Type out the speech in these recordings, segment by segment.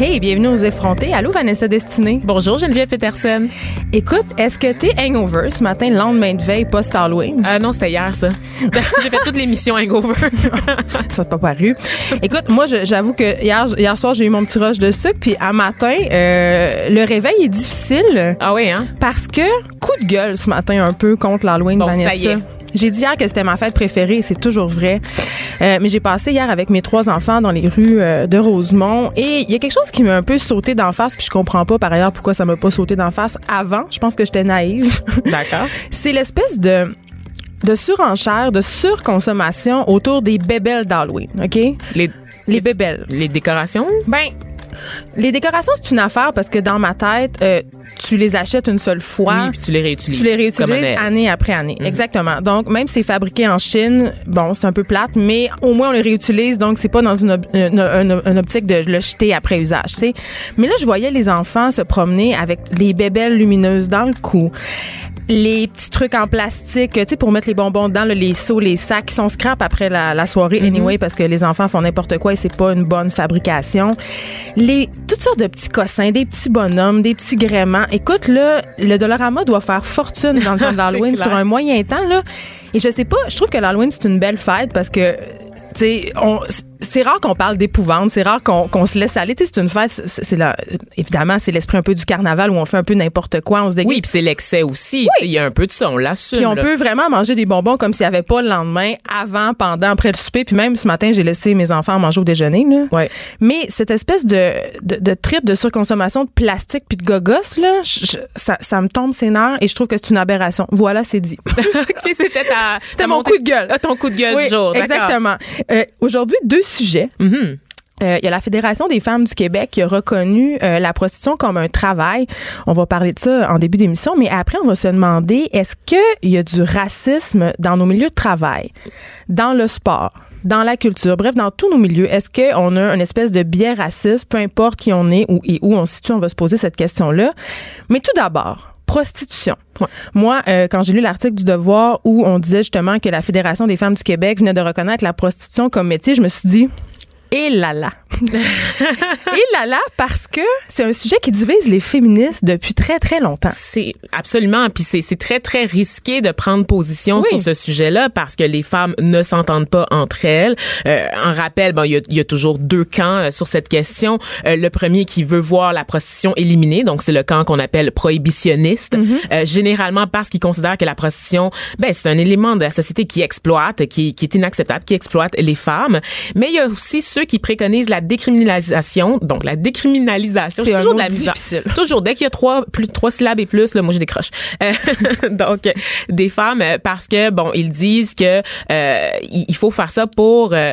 Hey, bienvenue aux effrontés. Allô, Vanessa Destinée. Bonjour Geneviève Peterson. Écoute, est-ce que t'es hangover ce matin, lendemain de veille, post-Halloween? Euh, non, c'était hier ça. J'ai fait toute l'émission hangover. ça t'a pas paru. Écoute, moi, j'avoue que hier, hier soir, j'ai eu mon petit rush de sucre, puis à matin, euh, le réveil est difficile ah oui, hein? parce que coup de gueule ce matin un peu contre l'Halloween, Bon, Vanessa. ça y est. J'ai dit hier que c'était ma fête préférée, et c'est toujours vrai. Euh, mais j'ai passé hier avec mes trois enfants dans les rues euh, de Rosemont et il y a quelque chose qui m'a un peu sauté d'en face, puis je comprends pas par ailleurs pourquoi ça m'a pas sauté d'en face avant. Je pense que j'étais naïve. D'accord. c'est l'espèce de de surenchère, de surconsommation autour des bébelles d'Halloween, OK? Les, Les bébelles. les décorations? Ben, les décorations, c'est une affaire parce que dans ma tête, euh, tu les achètes une seule fois. Oui, puis tu les réutilises. Tu les réutilises année après année. Mhm. Exactement. Donc, même si c'est fabriqué en Chine, bon, c'est un peu plate, mais au moins on les réutilise. Donc, c'est pas dans une, ob- une, une- une optique de le jeter après usage, tu sais. Mais là, je voyais les enfants se promener avec les bébelles lumineuses dans le cou. Les petits trucs en plastique, tu sais, pour mettre les bonbons dedans, là, les seaux, les sacs qui sont scrap après la, la soirée, Mhm. anyway, parce que les enfants font n'importe quoi et c'est pas une bonne fabrication. Les, toutes sortes de petits cossins, des petits bonhommes, des petits gréements. Écoute, là, le Dollarama doit faire fortune dans le temps d'Halloween sur un moyen temps, là. Et je sais pas, je trouve que l'Halloween, c'est une belle fête parce que, tu sais, on, c'est rare qu'on parle d'épouvante, c'est rare qu'on, qu'on se laisse aller. Tu sais, c'est une fête, c'est, la, évidemment, c'est l'esprit un peu du carnaval où on fait un peu n'importe quoi, on se déguise. Oui, puis c'est l'excès aussi. Il y a un peu de ça, on l'assume. Puis on là. peut vraiment manger des bonbons comme s'il n'y avait pas le lendemain, avant, pendant, après le souper. Puis même ce matin, j'ai laissé mes enfants manger au déjeuner. Là. Ouais. Mais cette espèce de, de, de trip de surconsommation de plastique puis de gogos, là, je- je- ça, ça me tombe ses nerfs et je trouve que c'est une aberration. Voilà, c'est dit. OK, c'était ta... C'était mon coup de gueule. Ah, ton coup de gueule oui, du jour. exactement. Euh, Aujourd'hui, deux sujets. Mhm. Euh, Il y a la Fédération des femmes du Québec qui a reconnu euh, la prostitution comme un travail. On va parler de ça en début d'émission, mais après, on va se demander est-ce qu'il y a du racisme dans nos milieux de travail, dans le sport, dans la culture, bref, dans tous nos milieux. Est-ce qu'on a une espèce de biais raciste, peu importe qui on est ou, et où on se situe, on va se poser cette question-là. Mais tout d'abord, prostitution. Moi, euh, quand j'ai lu l'article du Devoir où on disait justement que la Fédération des femmes du Québec venait de reconnaître la prostitution comme métier, je me suis dit, et là là. et là là, parce que c'est un sujet qui divise les féministes depuis très, très longtemps. C'est absolument, puis c'est c'est très très risqué de prendre position Oui. sur ce sujet-là parce que les femmes ne s'entendent pas entre elles. Euh, en rappel, bon, il y a, il y a toujours deux camps euh, sur cette question. Euh, le premier qui veut voir la prostitution éliminée, donc c'est le camp qu'on appelle prohibitionniste, Euh, généralement parce qu'il considère que la prostitution, ben c'est un élément de la société qui exploite, qui, qui est inacceptable, qui exploite les femmes. Mais il y a aussi ceux qui préconisent la décriminalisation, donc la décriminalisation. C'est toujours de la misère. Toujours, dès qu'il y a trois, plus trois syllabes et plus, là, moi, je décroche. Euh, donc, euh, des femmes, euh, parce que, bon, ils disent que euh, il faut faire ça pour... euh,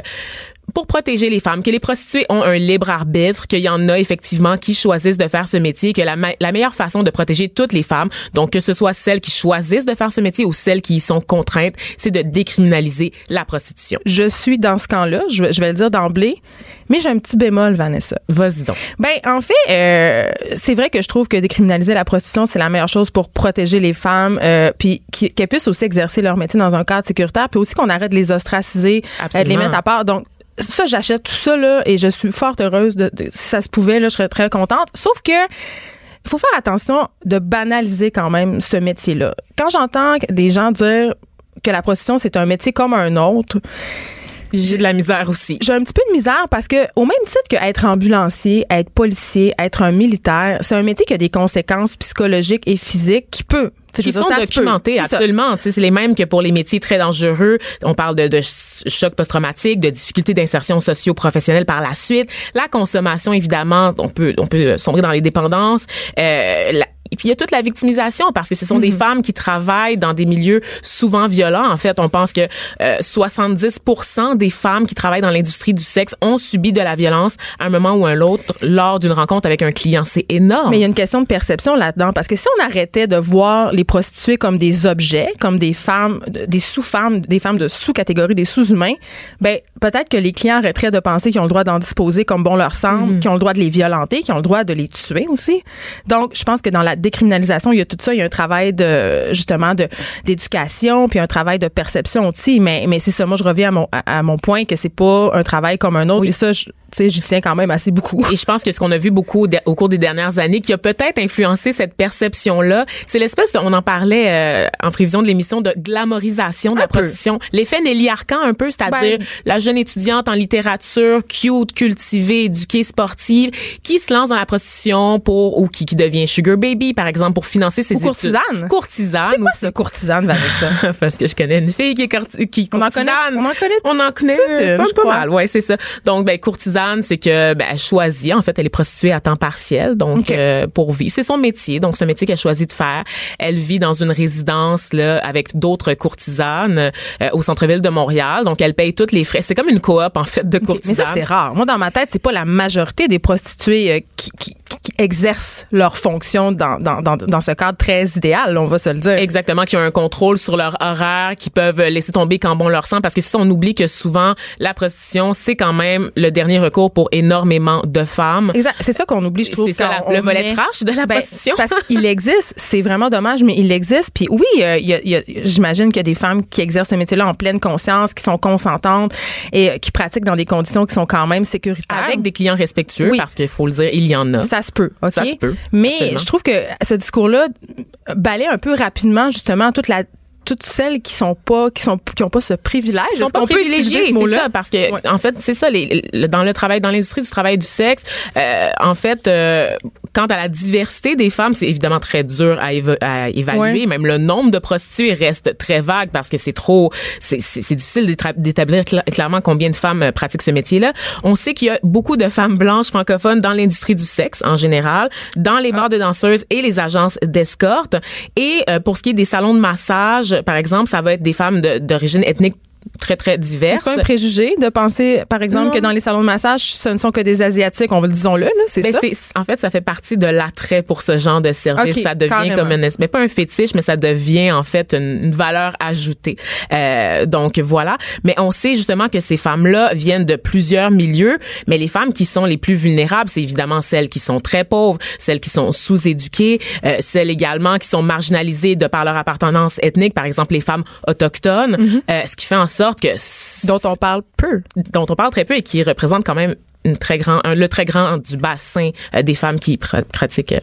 pour protéger les femmes, que les prostituées ont un libre arbitre, qu'il y en a effectivement qui choisissent de faire ce métier, que la, la meilleure façon de protéger toutes les femmes, donc que ce soit celles qui choisissent de faire ce métier ou celles qui y sont contraintes, c'est de décriminaliser la prostitution. Je suis dans ce camp-là, je, vais- je vais le dire d'emblée, mais j'ai un petit bémol, Vanessa. Vas-y donc. Ben, en fait, euh, c'est vrai que je trouve que décriminaliser la prostitution, c'est la meilleure chose pour protéger les femmes, euh, puis qu'elles puissent aussi exercer leur métier dans un cadre sécuritaire, puis aussi qu'on arrête de les ostraciser, euh, de les mettre à part. Donc, ça, j'achète tout ça, là, et je suis fort heureuse de, de- si ça se pouvait, là, je serais très contente. Sauf que, il faut faire attention de banaliser quand même ce métier-là. Quand j'entends des gens dire que la prostitution, c'est un métier comme un autre, J'ai de la misère aussi. j'ai un petit peu de misère parce que au même titre que être ambulancier, être policier, être un militaire, c'est un métier qui a des conséquences psychologiques et physiques qui peut qui sont documentés, absolument. C'est les mêmes que pour les métiers très dangereux. On parle de, de ch- choc post-traumatique, de difficultés d'insertion socio-professionnelle par la suite. La consommation, évidemment, on peut, on peut sombrer dans les dépendances. Euh, la- et puis il y a toute la victimisation parce que ce sont des femmes qui travaillent dans des milieux souvent violents. En fait, on pense que euh, 70% des femmes qui travaillent dans l'industrie du sexe ont subi de la violence à un moment ou un autre lors d'une rencontre avec un client. C'est énorme. Mais il y a une question de perception là-dedans parce que si on arrêtait de voir les prostituées comme des objets, comme des femmes, des sous-femmes, des femmes de sous-catégorie, des sous-humains, ben peut-être que les clients arrêteraient de penser qu'ils ont le droit d'en disposer comme bon leur semble, Mhm. qu'ils ont le droit de les violenter, qu'ils ont le droit de les tuer aussi. Donc, je pense que dans la décriminalisation, il y a tout ça, il y a un travail de justement de d'éducation, puis un travail de perception aussi. Mais mais c'est ça. Moi, je reviens à mon à, à mon point que c'est pas un travail comme un autre. Et ça, je- tu sais, j'y tiens quand même assez beaucoup. Et je pense que ce qu'on a vu beaucoup de- au cours des dernières années, qui a peut-être influencé cette perception-là, c'est l'espèce de, on en parlait euh, en prévision de l'émission, de glamorisation de Un la prostitution. L'effet Nelly Arcan un peu, c'est-à-dire Ben. la jeune étudiante en littérature, cute, cultivée, éduquée, sportive, qui se lance dans la prostitution pour, ou qui, qui devient sugar baby, par exemple, pour financer ses Ou études. courtisane. Courtisane. C'est quoi ce courtisane, Vanessa? Parce que je connais une fille qui est qui On en courtisane. connaît- on en connaît On en connaît pas, mal. Ouais, c'est ça. Donc, ben, courtisane, c'est que ben, elle choisit. En fait, elle est prostituée à temps partiel, donc euh, pour vivre. C'est son métier. Donc, c'est un métier qu'elle choisit de faire. Elle vit dans une résidence là avec d'autres courtisanes euh, au centre-ville de Montréal. Donc, elle paye tous les frais. C'est comme une coop en fait de Mais courtisanes. ça, c'est rare. Moi, dans ma tête, c'est pas la majorité des prostituées euh, qui, qui, qui exercent leur fonction dans, dans, dans, dans ce cadre très idéal, on va se le dire. Exactement, qui ont un contrôle sur leur horaire, qui peuvent laisser tomber quand bon leur sang, parce que si on oublie que souvent la prostitution c'est quand même le dernier recours pour énormément de femmes. Exact. C'est ça qu'on oublie, je trouve. C'est ça, la- le volet met- trash de la Ben, prostitution. Parce qu'il existe, c'est vraiment dommage, mais il existe. Puis oui, euh, y a- y a- j'imagine qu'il y a des femmes qui exercent ce métier-là en pleine conscience, qui sont consentantes et euh, qui pratiquent dans des conditions qui sont quand même sécuritaires. Avec des clients respectueux, Oui. parce qu'il faut le dire, il y en a. Ça se peut, OK? Ça se peut, Mais absolument. je trouve que ce discours-là balaie un peu rapidement, justement, toute la toutes celles qui sont pas qui sont qui ont pas ce privilège Ils sont pas ce c'est mot-là? ça, parce que Ouais. en fait, c'est ça, les, le- dans le travail, dans l'industrie du travail du sexe, euh, en fait, euh, quant à la diversité des femmes, c'est évidemment très dur à, éva- à évaluer. Ouais. Même le nombre de prostituées reste très vague parce que c'est trop, c'est difficile d'établir cla- clairement combien de femmes euh, pratiquent ce métier-là. On sait qu'il y a beaucoup de femmes blanches francophones dans l'industrie du sexe en général, dans les bars de danseuses et les agences d'escorte. Et euh, pour ce qui est des salons de massage, par exemple, ça va être des femmes de- d'origine ethnique très très diverses. Est-ce qu'on est préjugé de penser, par exemple, Non. que dans les salons de massage, ce ne sont que des Asiatiques, on disons-le, là, c'est Mais ça? c'est en fait ça fait partie de l'attrait pour ce genre de service. Ça devient carrément. comme un mais pas un fétiche, mais ça devient en fait une, une valeur ajoutée. Euh, donc voilà. Mais on sait justement que ces femmes-là viennent de plusieurs milieux, mais les femmes qui sont les plus vulnérables, c'est évidemment celles qui sont très pauvres, celles qui sont sous-éduquées, euh, celles également qui sont marginalisées de par leur appartenance ethnique, par exemple les femmes autochtones, euh, ce qui fait en sorte que. Dont on parle peu. dont on parle très peu et qui représente quand même une très grand, un- le très grand du bassin euh, des femmes qui pr- pratiquent euh,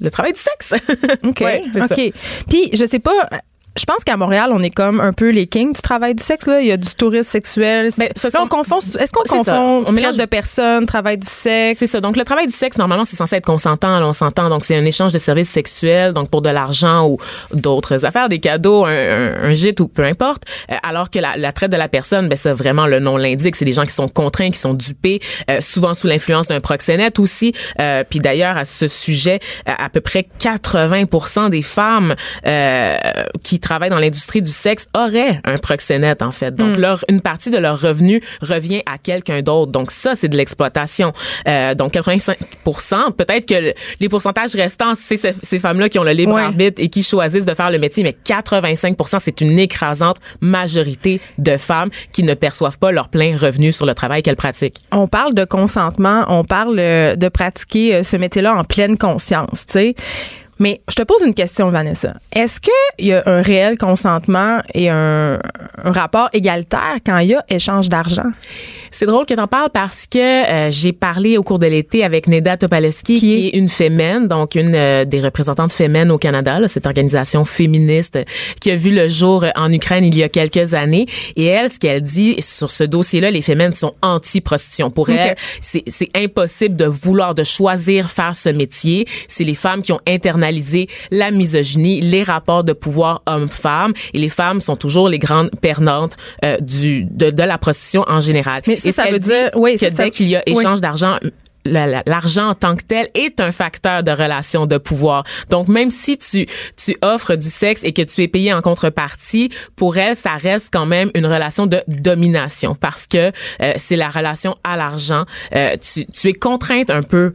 le travail du sexe. OK. Ouais, c'est ça. OK. Puis, je sais pas. Je pense qu'à Montréal, on est comme un peu les kings du travail du sexe. Là. Il y a du tourisme sexuel. Ben, Là, on qu'on- confond. Est-ce qu'on C'est ça. confond On mélange- de personnes, travail du sexe? C'est ça. Donc, le travail du sexe, normalement, c'est censé être consentant. Là, on s'entend. Donc, c'est un échange de services sexuels, donc pour de l'argent ou d'autres affaires, des cadeaux, un, un, un gîte ou peu importe. Euh, alors que la, la traite de la personne, ben ça, vraiment, le nom l'indique. C'est des gens qui sont contraints, qui sont dupés, euh, souvent sous l'influence d'un proxénète aussi. Euh, puis d'ailleurs, à ce sujet, à peu près 80 des femmes euh, qui travaillent dans l'industrie du sexe auraient un proxénète, en fait. Donc, leur, une partie de leur revenu revient à quelqu'un d'autre. Donc, ça, c'est de l'exploitation. Euh, donc, 85% peut-être que le- les pourcentages restants, c'est ces, ces femmes-là qui ont le libre Ouais. arbitre et qui choisissent de faire le métier, mais 85% c'est une écrasante majorité de femmes qui ne perçoivent pas leur plein revenu sur le travail qu'elles pratiquent. On parle de consentement, on parle euh, de pratiquer euh, ce métier-là en pleine conscience, tu sais. Mais je te pose une question, Vanessa. Est-ce qu'il y a un réel consentement et un, rapport égalitaire quand il y a échange d'argent? C'est drôle que t'en parles parce que euh, j'ai parlé au cours de l'été avec Neda Topalewski, qui, Qui est? une fémène, donc une euh, des représentantes fémènes au Canada, là, cette organisation féministe euh, qui a vu le jour euh, en Ukraine il y a quelques années. Et elle, ce qu'elle dit sur ce dossier-là, les fémènes sont anti-prostitution. Pour Ok. elle, c'est impossible de vouloir, de choisir faire ce métier. C'est les femmes qui ont internalisé la misogynie, les rapports de pouvoir homme-femme, et les femmes sont toujours les grandes perdantes euh, du de, de la prostitution en général. Mais ça, ça veut dire- oui, que dès qu'il y a oui. échange d'argent, l'argent en tant que tel est un facteur de relation de pouvoir. Donc même si tu tu offres du sexe et que tu es payé en contrepartie, pour elle ça reste quand même une relation de domination parce que euh, c'est la relation à l'argent. Euh, tu tu es contrainte un peu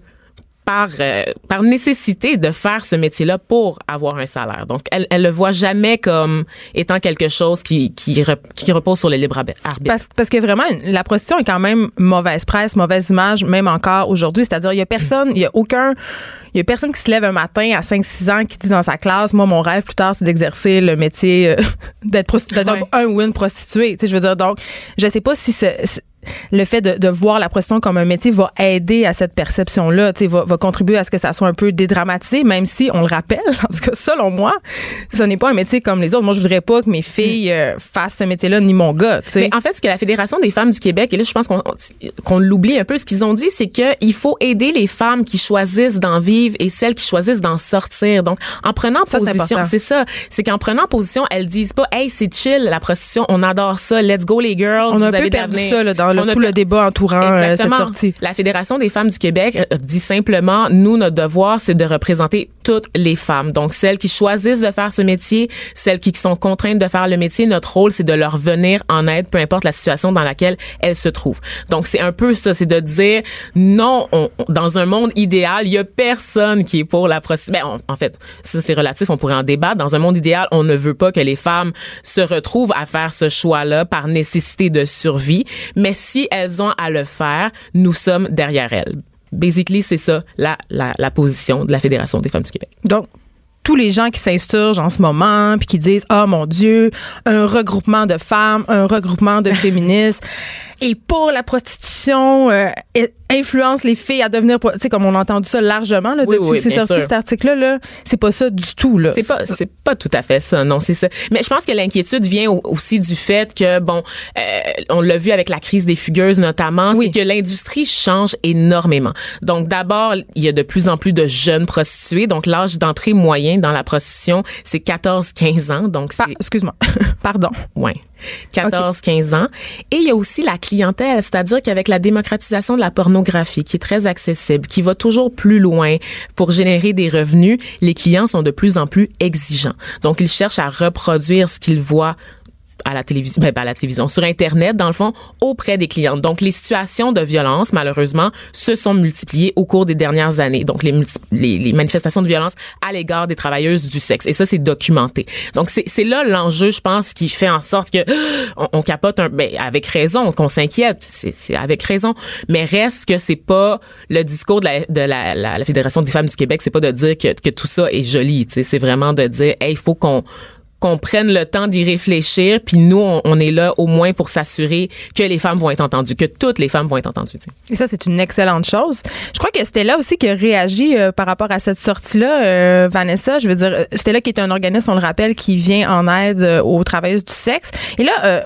par, euh, par nécessité de faire ce métier-là pour avoir un salaire. Donc, elle, elle le voit jamais comme étant quelque chose qui, qui, qui repose sur le libre arbitre. Parce, parce que vraiment, la prostitution est quand même mauvaise presse, mauvaise image, même encore aujourd'hui. C'est-à-dire, il y a personne, il y a aucun, il y a personne qui se lève un matin à 5-6 ans qui dit dans sa classe, moi, mon rêve plus tard, c'est d'exercer le métier, euh, d'être un ou une prostituée. Tu sais, je veux dire, donc, je sais pas si c'est le fait de, de, voir la prostitution comme un métier va aider à cette perception-là, va, va contribuer à ce que ça soit un peu dédramatisé, même si on le rappelle, parce que selon moi, ce n'est pas un métier comme les autres. Moi, je voudrais pas que mes filles euh, fassent ce métier-là, ni mon gars. Mais en fait, ce que la Fédération des femmes du Québec, et là, je pense qu'on qu'on l'oublie un peu, ce qu'ils ont dit, c'est qu'il faut aider les femmes qui choisissent d'en vivre et celles qui choisissent d'en sortir. Donc, en prenant position, c'est ça, c'est qu'en prenant position, elles disent pas, hey, c'est chill, la prostitution, on adore ça, let's go les girls, on a avez perdu ça là, dans on tout le débat entourant euh, cette sortie. La Fédération des femmes du Québec euh, dit simplement, nous, notre devoir, c'est de représenter toutes les femmes. Donc, celles qui choisissent de faire ce métier, celles qui sont contraintes de faire le métier, notre rôle, c'est de leur venir en aide, peu importe la situation dans laquelle elles se trouvent. Donc, c'est un peu ça, c'est de dire, non, on, dans un monde idéal, il y a personne qui est pour la prostitution. Ben, en fait, ça, c'est relatif, on pourrait en débattre. Dans un monde idéal, on ne veut pas que les femmes se retrouvent à faire ce choix-là par nécessité de survie. Mais si elles ont à le faire, nous sommes derrière elles. Basically, c'est ça la, la, la position de la Fédération des femmes du Québec. Donc, tous les gens qui s'insurgent en ce moment puis qui disent oh mon dieu un regroupement de femmes un regroupement de féministes et pour la prostitution euh, influence les filles à devenir tu sais comme on a entendu ça largement là, depuis que c'est sorti cet article là, c'est pas ça du tout là. C'est pas c'est pas tout à fait ça non c'est ça. Mais je pense que l'inquiétude vient aussi du fait que bon euh, on l'a vu avec la crise des fugueuses notamment c'est que l'industrie change énormément. Donc d'abord il y a de plus en plus de jeunes prostituées. Donc l'âge d'entrée moyen dans la prostitution c'est 14 15 ans. Donc c'est excuse-moi. Pardon. Ouais 14 15 ans et il y a aussi la clientèle, c'est-à-dire qu'avec la démocratisation de la pornographie, qui est très accessible, qui va toujours plus loin pour générer des revenus, les clients sont de plus en plus exigeants. Donc, ils cherchent à reproduire ce qu'ils voient à la télévision, ben, pas à la télévision, sur Internet, dans le fond, auprès des clientes. Donc, les situations de violence, malheureusement, se sont multipliées au cours des dernières années. Donc, les, les, manifestations de violence à l'égard des travailleuses du sexe. Et ça, c'est documenté. Donc, c'est là l'enjeu, je pense, qui fait en sorte que on, capote un, ben, avec raison, qu'on s'inquiète. C'est avec raison. Mais reste que c'est pas le discours de la, de la, la, Fédération des femmes du Québec, c'est pas de dire que, que tout ça est joli. C'est vraiment de dire, hey, il faut qu'on qu'on prenne le temps d'y réfléchir, puis nous, on, est là au moins pour s'assurer que les femmes vont être entendues, que toutes les femmes vont être entendues. Et ça, c'est une excellente chose. Je crois que c'était là aussi qui a réagi euh, par rapport à cette sortie-là, euh, Vanessa. Je veux dire, c'était là qui est un organisme, on le rappelle, qui vient en aide euh, aux travailleuses du sexe. Et là,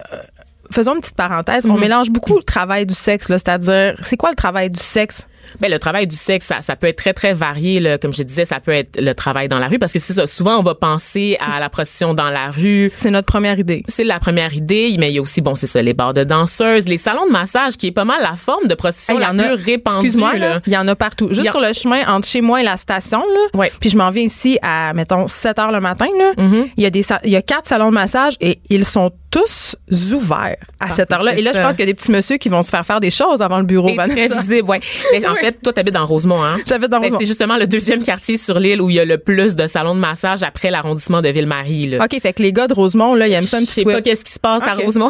faisons une petite parenthèse, on mm-hmm. mélange beaucoup le travail du sexe, c'est-à-dire, c'est quoi le travail du sexe? Ben, le travail du sexe, ça, ça peut être très, très varié. Là. Comme je disais, ça peut être le travail dans la rue parce que c'est ça. Souvent, on va penser à la prostitution dans la rue. C'est notre première idée. C'est la première idée, mais il y a aussi, bon, c'est ça, les bars de danseuses, les salons de massage, qui est pas mal la forme de prostitution la plus répandue. Excuse-moi, il y en a partout. Juste sur le chemin entre chez moi et la station, là. Ouais. Puis je m'en viens ici à, mettons, 7 heures le matin, là. Mm-hmm. Il y a des, il y a quatre salons de massage et ils sont tous ouverts à cette heure-là. Et là, je pense qu'il y a des petits messieurs qui vont se faire faire des choses avant le bureau. très visible, ouais. Mais en fait, toi, t'habites dans Rosemont, hein? J'habite dans Rosemont. C'est justement le deuxième quartier sur l'île où il y a le plus de salons de massage après l'arrondissement de Ville-Marie, là. OK, fait que les gars de Rosemont, là, ils aiment ça un petit Je sais pas qu'est-ce qui se passe à Rosemont.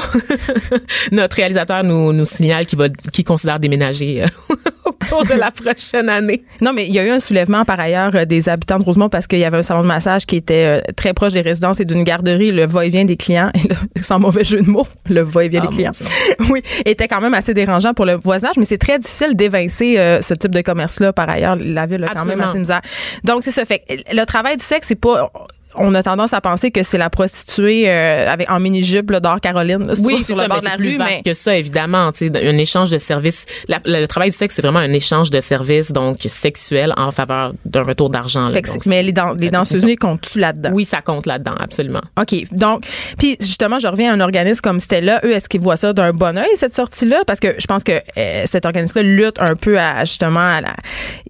Notre réalisateur nous, nous signale qu'il va, qu'il considère déménager euh, au cours de la prochaine année. Non, mais il y a eu un soulèvement par ailleurs euh, des habitants de Rosemont parce qu'il y avait un salon de massage qui était euh, très proche des résidences et d'une garderie. Le va-et-vient des clients, et là, sans mauvais jeu de mots, le va-et-vient des ah, clients, oui, était quand même assez dérangeant pour le voisinage, mais c'est très difficile d'évincer euh, ce type de commerce-là. Par ailleurs, la ville a quand même assez misère. Donc, c'est ça. Fait le travail du sexe, c'est pas on a tendance à penser que c'est la prostituée euh, avec en mini-jupe d'or Caroline là, Oui, sur c'est le ça, bord de la rue. Mais que ça, évidemment. Tu sais, un échange de services. La- le, le travail du sexe, c'est vraiment un échange de services, donc sexuel, en faveur d'un retour d'argent. là. mais les, dan- les danseuses nues comptent-tu là-dedans? Oui, ça compte là-dedans, absolument. OK. Donc, puis justement, je reviens à un organisme comme Stella. Eux, est-ce qu'ils voient ça d'un bon oeil, cette sortie-là? Parce que je pense que euh, cet organisme-là lutte un peu à, justement, à la,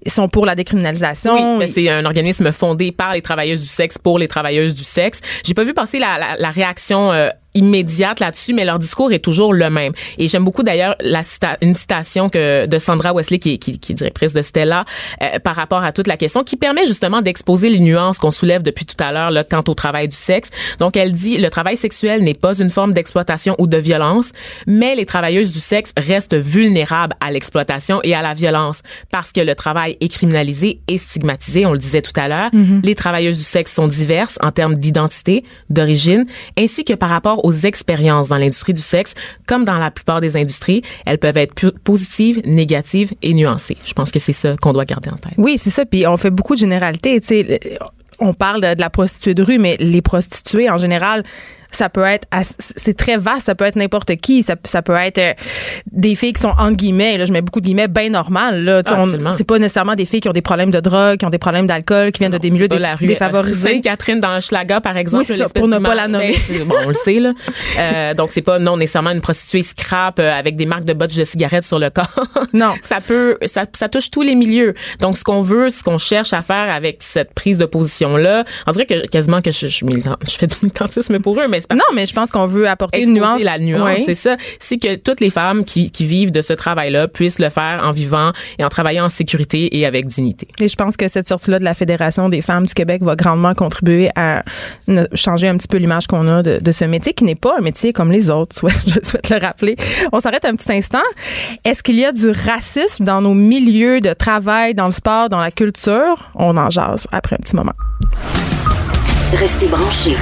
ils sont pour la décriminalisation. Oui, mais c'est un organisme fondé par les travailleuses du sexe pour les travailleuses du sexe. J'ai pas vu passer la, la, réaction euh, immédiate là-dessus, mais leur discours est toujours le même. Et j'aime beaucoup d'ailleurs la cita- une citation que de Sandra Wesley, qui est, qui, qui est directrice de Stella, euh, par rapport à toute la question, qui permet justement d'exposer les nuances qu'on soulève depuis tout à l'heure là, quant au travail du sexe. Donc, elle dit, le travail sexuel n'est pas une forme d'exploitation ou de violence, mais les travailleuses du sexe restent vulnérables à l'exploitation et à la violence parce que le travail est criminalisé et stigmatisé, on le disait tout à l'heure. Les travailleuses du sexe sont diverses en termes d'identité, d'origine, ainsi que par rapport aux expériences dans l'industrie du sexe, comme dans la plupart des industries, elles peuvent être positives, négatives et nuancées. Je pense que c'est ça qu'on doit garder en tête. Oui, c'est ça. Puis on fait beaucoup de généralités. On parle de la prostituée de rue, mais les prostituées, en général, ça peut être, c'est très vaste, ça peut être n'importe qui, ça, ça peut être euh, des filles qui sont en guillemets, là je mets beaucoup de guillemets, bien normales. Là, Ah, c'est pas nécessairement des filles qui ont des problèmes de drogue, qui ont des problèmes d'alcool, qui viennent de des milieux dé- la rue, défavorisés. Sainte-Catherine dans Schlaga, par exemple. Oui, ça, pour ne pas la nommer. Bon, on le sait, là. Euh, donc, c'est pas, non, nécessairement une prostituée scrap euh, avec des marques de bottes de cigarettes sur le corps. Non. ça peut, ça, ça touche tous les milieux. Donc, ce qu'on veut, ce qu'on cherche à faire avec cette prise de position-là, on dirait que quasiment que je, je fais du militantisme pour eux, mais Non, mais je pense qu'on veut apporter une nuance. la nuance, Oui. c'est ça. C'est que toutes les femmes qui, qui vivent de ce travail-là puissent le faire en vivant et en travaillant en sécurité et avec dignité. Et je pense que cette sortie-là de la Fédération des femmes du Québec va grandement contribuer à changer un petit peu l'image qu'on a de, de ce métier qui n'est pas un métier comme les autres. Je souhaite le rappeler. On s'arrête un petit instant. Est-ce qu'il y a du racisme dans nos milieux de travail, dans le sport, dans la culture? On en jase après un petit moment. Restez branchés.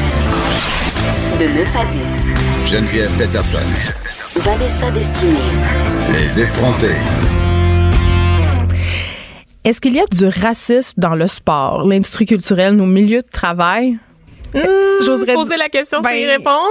De 9 à 10. Geneviève Peterson. Vanessa Destinée. Les effrontés. Est-ce qu'il y a du racisme dans le sport, l'industrie culturelle, nos milieux de travail? J'oserais Poser dire- la question sans y Ben, répondre,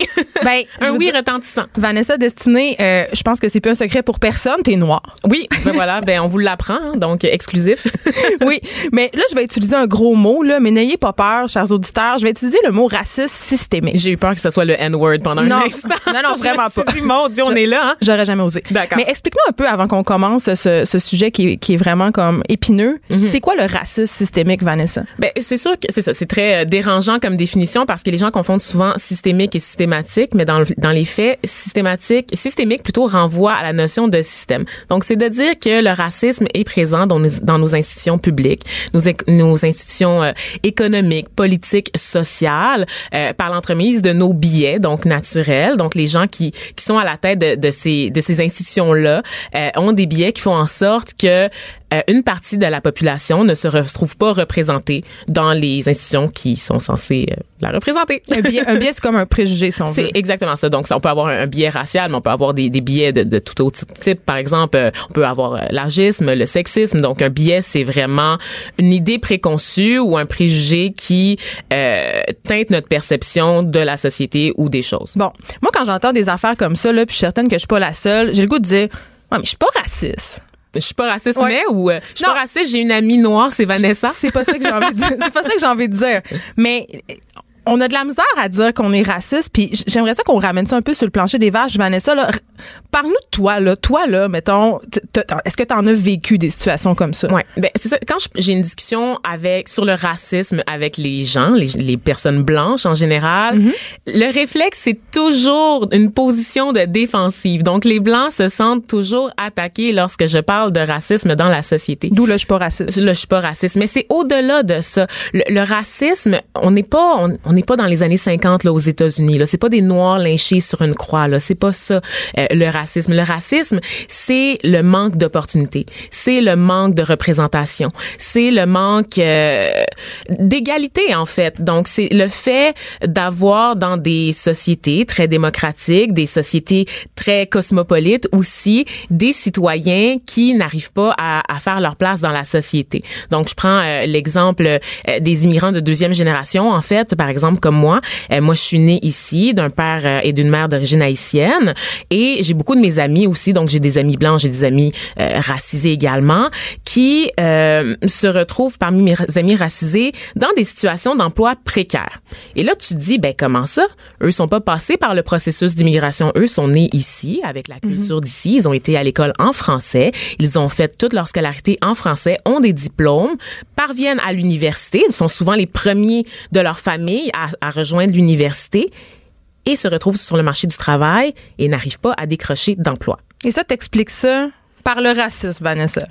oui. Ben, Un oui dire- retentissant. Vanessa Destinée, euh, je pense que c'est plus un secret pour personne. T'es noire. Oui, ben voilà, ben on vous l'apprend, hein, donc euh, exclusif. oui, mais là, je vais utiliser un gros mot, là, mais n'ayez pas peur, chers auditeurs. Je vais utiliser le mot raciste systémique. J'ai eu peur que ce soit le N-word pendant Non. un instant. Non, non, vraiment pas. dit, mon Dieu, on est là, hein? J'aurais jamais osé. D'accord. Mais explique-nous un peu avant qu'on commence ce, ce sujet qui est, qui est vraiment comme épineux. Mhm. C'est quoi le racisme systémique, Vanessa? Ben, c'est sûr que c'est ça. C'est très euh, dérangeant comme définition parce que les gens confondent souvent systémique et systématique, mais dans, le- dans les faits, systématique, systémique plutôt renvoie à la notion de système. Donc, c'est de dire que le racisme est présent dans nos, dans nos institutions publiques, nos, nos institutions euh, économiques, politiques, sociales, euh, par l'entremise de nos billets, donc naturels. Donc, les gens qui, qui sont à la tête de, de ces, de ces institutions-là euh, ont des billets qui font en sorte que euh, une partie de la population ne se retrouve pas représentée dans les institutions qui sont censées euh, la représenter. Un biais, un biais, c'est comme un préjugé, si on. C'est exactement ça. Donc, ça, on peut avoir un, un biais racial, mais on peut avoir des, des biais de, de tout autre type. Par exemple, euh, on peut avoir euh, l'argisme, le sexisme. Donc, un biais, c'est vraiment une idée préconçue ou un préjugé qui euh, teinte notre perception de la société ou des choses. Bon, moi, quand j'entends des affaires comme ça, là, puis je suis certaine que je suis pas la seule, j'ai le goût de dire, ouais, mais je suis pas raciste. Je suis pas raciste, Ouais. mais ou euh, je suis Non. pas raciste, j'ai une amie noire, c'est Vanessa. C'est pas ça que j'ai envie de dire. C'est pas ça que j'ai envie de dire. Mais on a de la misère à dire qu'on est raciste, puis j'aimerais ça qu'on ramène ça un peu sur le plancher des vaches, Vanessa. Là, parle-nous de toi, là. Toi, là, mettons, est-ce que tu en as vécu des situations comme ça? Ouais, ben c'est ça. Quand j'ai une discussion avec sur le racisme avec les gens, les, les personnes blanches en général, le réflexe c'est toujours une position de défensive. Donc les blancs se sentent toujours attaqués lorsque je parle de racisme dans la société. D'où là, je suis pas raciste. Là, je suis pas raciste, mais c'est au-delà de ça. Le, le racisme, on n'est pas, on on n'est pas dans les années 50 là aux États-Unis. Là, c'est pas des noirs lynchés sur une croix. Là, c'est pas ça euh, le racisme. Le racisme, c'est le manque d'opportunités, c'est le manque de représentation, c'est le manque euh, d'égalité en fait. Donc c'est le fait d'avoir dans des sociétés très démocratiques, des sociétés très cosmopolites aussi des citoyens qui n'arrivent pas à, à, faire leur place dans la société. Donc je prends euh, l'exemple euh, des immigrants de deuxième génération en fait, par exemple comme moi. moi je suis née ici d'un père et d'une mère d'origine haïtienne et j'ai beaucoup de mes amis aussi donc j'ai des amis blancs, j'ai des amis racisés également qui se retrouvent parmi mes amis racisés dans des situations d'emploi précaires. Et là, tu te dis, ben comment ça? Eux sont pas passés par le processus d'immigration. Eux sont nés ici, avec la culture d'ici. Ils ont été à l'école en français. Ils ont fait toute leur scolarité en français, ont des diplômes, parviennent à l'université. Ils sont souvent les premiers de leur famille à, à rejoindre l'université et se retrouvent sur le marché du travail et n'arrivent pas à décrocher d'emploi. Et ça t'explique ça par le racisme, Vanessa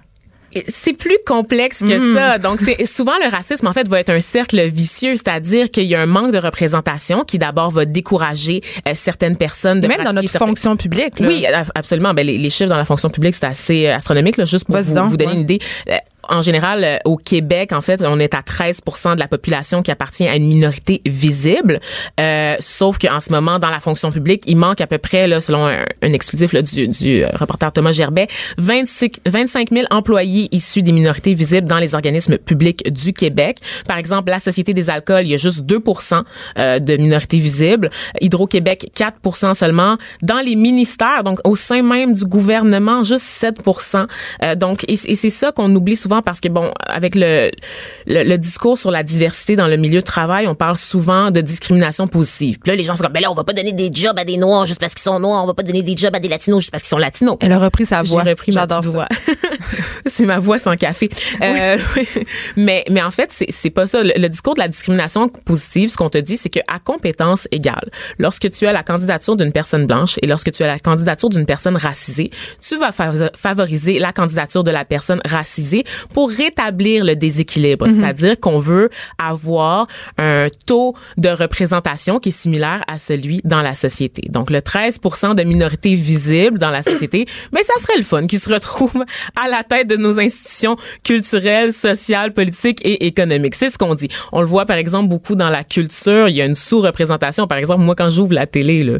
c'est plus complexe que mm. ça. Donc, c'est souvent le racisme en fait va être un cercle vicieux, c'est-à-dire qu'il y a un manque de représentation qui d'abord va décourager euh, certaines personnes de même dans notre fonction publique. Là. Oui, absolument. Ben, les, les, chiffres dans la fonction publique c'est assez euh, astronomique là, juste pour vous, vous, donner une idée. En général, euh, au Québec, en fait, on est à 13% de la population qui appartient à une minorité visible. Euh, sauf qu'en ce moment, dans la fonction publique, il manque à peu près, là, selon un, exclusif là, du, du euh, reporter Thomas Gerbet, 25 000 employés issus des minorités visibles dans les organismes publics du Québec. Par exemple, la Société des alcools, il y a juste 2% euh, de minorités visibles. Hydro-Québec, 4 seulement. Dans les ministères, donc au sein même du gouvernement, juste 7% euh, Donc, et c'est ça qu'on oublie souvent parce que bon, avec le, le, discours sur la diversité dans le milieu de travail, on parle souvent de discrimination positive. Puis là, les gens sont comme, ben là, on va pas donner des jobs à des noirs juste parce qu'ils sont noirs, on va pas donner des jobs à des latinos juste parce qu'ils sont latinos. Elle a repris sa voix. J'ai repris ma voix. c'est ma voix sans café. Euh, mais mais en fait, c'est c'est pas ça. Le, discours de la discrimination positive, ce qu'on te dit, c'est que à compétence égale, lorsque tu as la candidature d'une personne blanche et lorsque tu as la candidature d'une personne racisée, tu vas favoriser la candidature de la personne racisée pour rétablir le déséquilibre. Mhm. C'est-à-dire qu'on veut avoir un taux de représentation qui est similaire à celui dans la société. Donc, le 13% de minorités visibles dans la société, mais ça serait le fun qui se retrouve à la tête de nos institutions culturelles, sociales, politiques et économiques. C'est ce qu'on dit. On le voit, par exemple, beaucoup dans la culture. Il y a une sous-représentation. Par exemple, moi, quand j'ouvre la télé, là,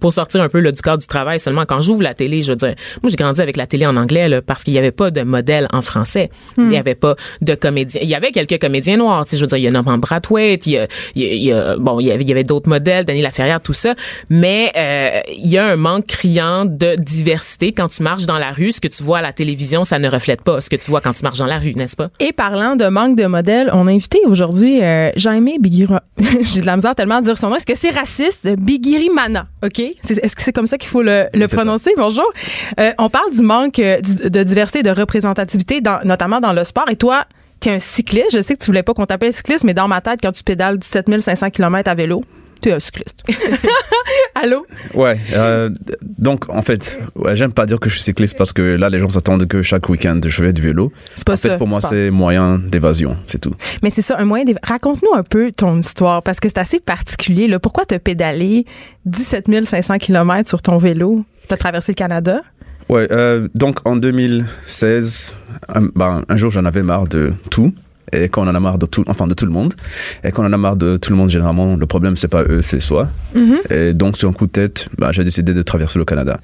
pour sortir un peu là, du cadre du travail seulement, quand j'ouvre la télé, je veux dire, moi, j'ai grandi avec la télé en anglais là, parce qu'il n'y avait pas de modèle en français. Il n'y hmm. avait pas de comédiens. Il y avait quelques comédiens noirs. Je veux dire, il y a Norman Brathwaite, il y a, il y a, bon, il y avait, il y avait d'autres modèles, Daniel Laferrière, tout ça. Mais euh, il y a un manque criant de diversité quand tu marches dans la rue. Ce que tu vois à la télévision, ça ne reflète pas ce que tu vois quand tu marches dans la rue, n'est-ce pas? Et parlant de manque de modèles, on a invité aujourd'hui euh, Jaime Biguira. J'ai de la misère tellement à dire son nom. Est-ce que c'est raciste? Bigiri Mana, OK? Est-ce que c'est comme ça qu'il faut le, le prononcer? Bonjour. Euh, on parle du manque euh, de diversité et de représentativité, dans, notamment dans le sport. Et toi, tu es un cycliste. Je sais que tu voulais pas qu'on t'appelle cycliste, mais dans ma tête, quand tu pédales 17 500 km à vélo, tu es un cycliste. Allô? Ouais. Euh, donc, en fait, ouais, j'aime pas dire que je suis cycliste parce que là, les gens s'attendent que chaque week-end, je vais du vélo. C'est pas en fait, pour moi, c'est moyen d'évasion, c'est tout. Mais c'est ça, un moyen d'évasion. Raconte-nous un peu ton histoire parce que c'est assez particulier. Là. Pourquoi tu as pédalé 17 500 km sur ton vélo? Tu as traversé le Canada? Ouais, euh, donc en 2016, un, ben, un jour j'en avais marre de tout et quand on en a marre de tout, enfin de tout le monde, et quand on en a marre de tout le monde, généralement, le problème, c'est pas eux, c'est soi. Mm-hmm. Et donc, sur un coup de tête, bah, j'ai décidé de traverser le Canada.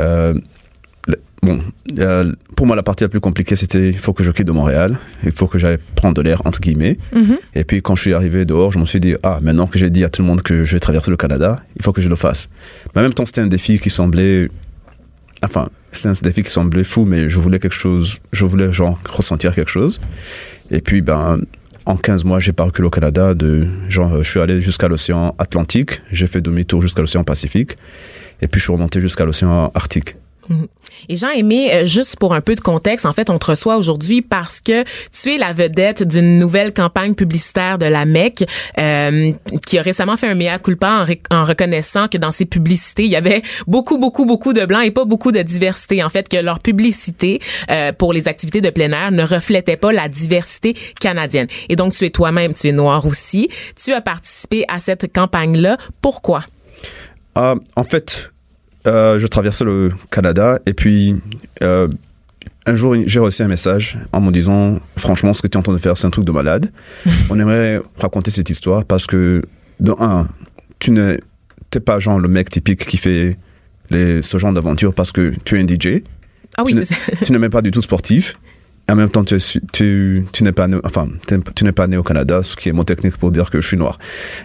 Euh, bon, euh, pour moi, la partie la plus compliquée, c'était il faut que je quitte de Montréal, il faut que j'aille prendre de l'air, entre guillemets. Mm-hmm. Et puis, quand je suis arrivé dehors, je me suis dit, ah, maintenant que j'ai dit à tout le monde que je vais traverser le Canada, il faut que je le fasse. Mais en même temps, c'était un défi qui semblait enfin, c'est un défi qui semblait fou, mais je voulais quelque chose, je voulais genre ressentir quelque chose. Et puis, ben, en 15 mois, j'ai parcouru au Canada de, genre, je suis allé jusqu'à l'océan Atlantique, j'ai fait demi-tour jusqu'à l'océan Pacifique, et puis je suis remonté jusqu'à l'océan Arctique. Mhm. Et Jean-Aimé, euh, juste pour un peu de contexte, en fait, on te reçoit aujourd'hui parce que tu es la vedette d'une nouvelle campagne publicitaire de la MEC euh, qui a récemment fait un mea culpa en, en, reconnaissant que dans ses publicités, il y avait beaucoup, beaucoup, beaucoup de blancs et pas beaucoup de diversité. En fait, que leur publicité euh, pour les activités de plein air ne reflétait pas la diversité canadienne. Et donc, tu es toi-même, tu es noir aussi. Tu as participé à cette campagne-là. Pourquoi? Euh, en fait, euh, je traversais le Canada et puis euh, un jour j'ai reçu un message en me disant franchement ce que tu es en train de faire c'est un truc de malade. On aimerait raconter cette histoire parce que de un tu n'es pas genre le mec typique qui fait les, ce genre d'aventure parce que tu es un DJ. Ah oui, tu n'es même pas du tout sportif. Et en même temps, tu, tu, tu n'es pas, né, enfin, tu n'es pas né au Canada, ce qui est mon technique pour dire que je suis noir.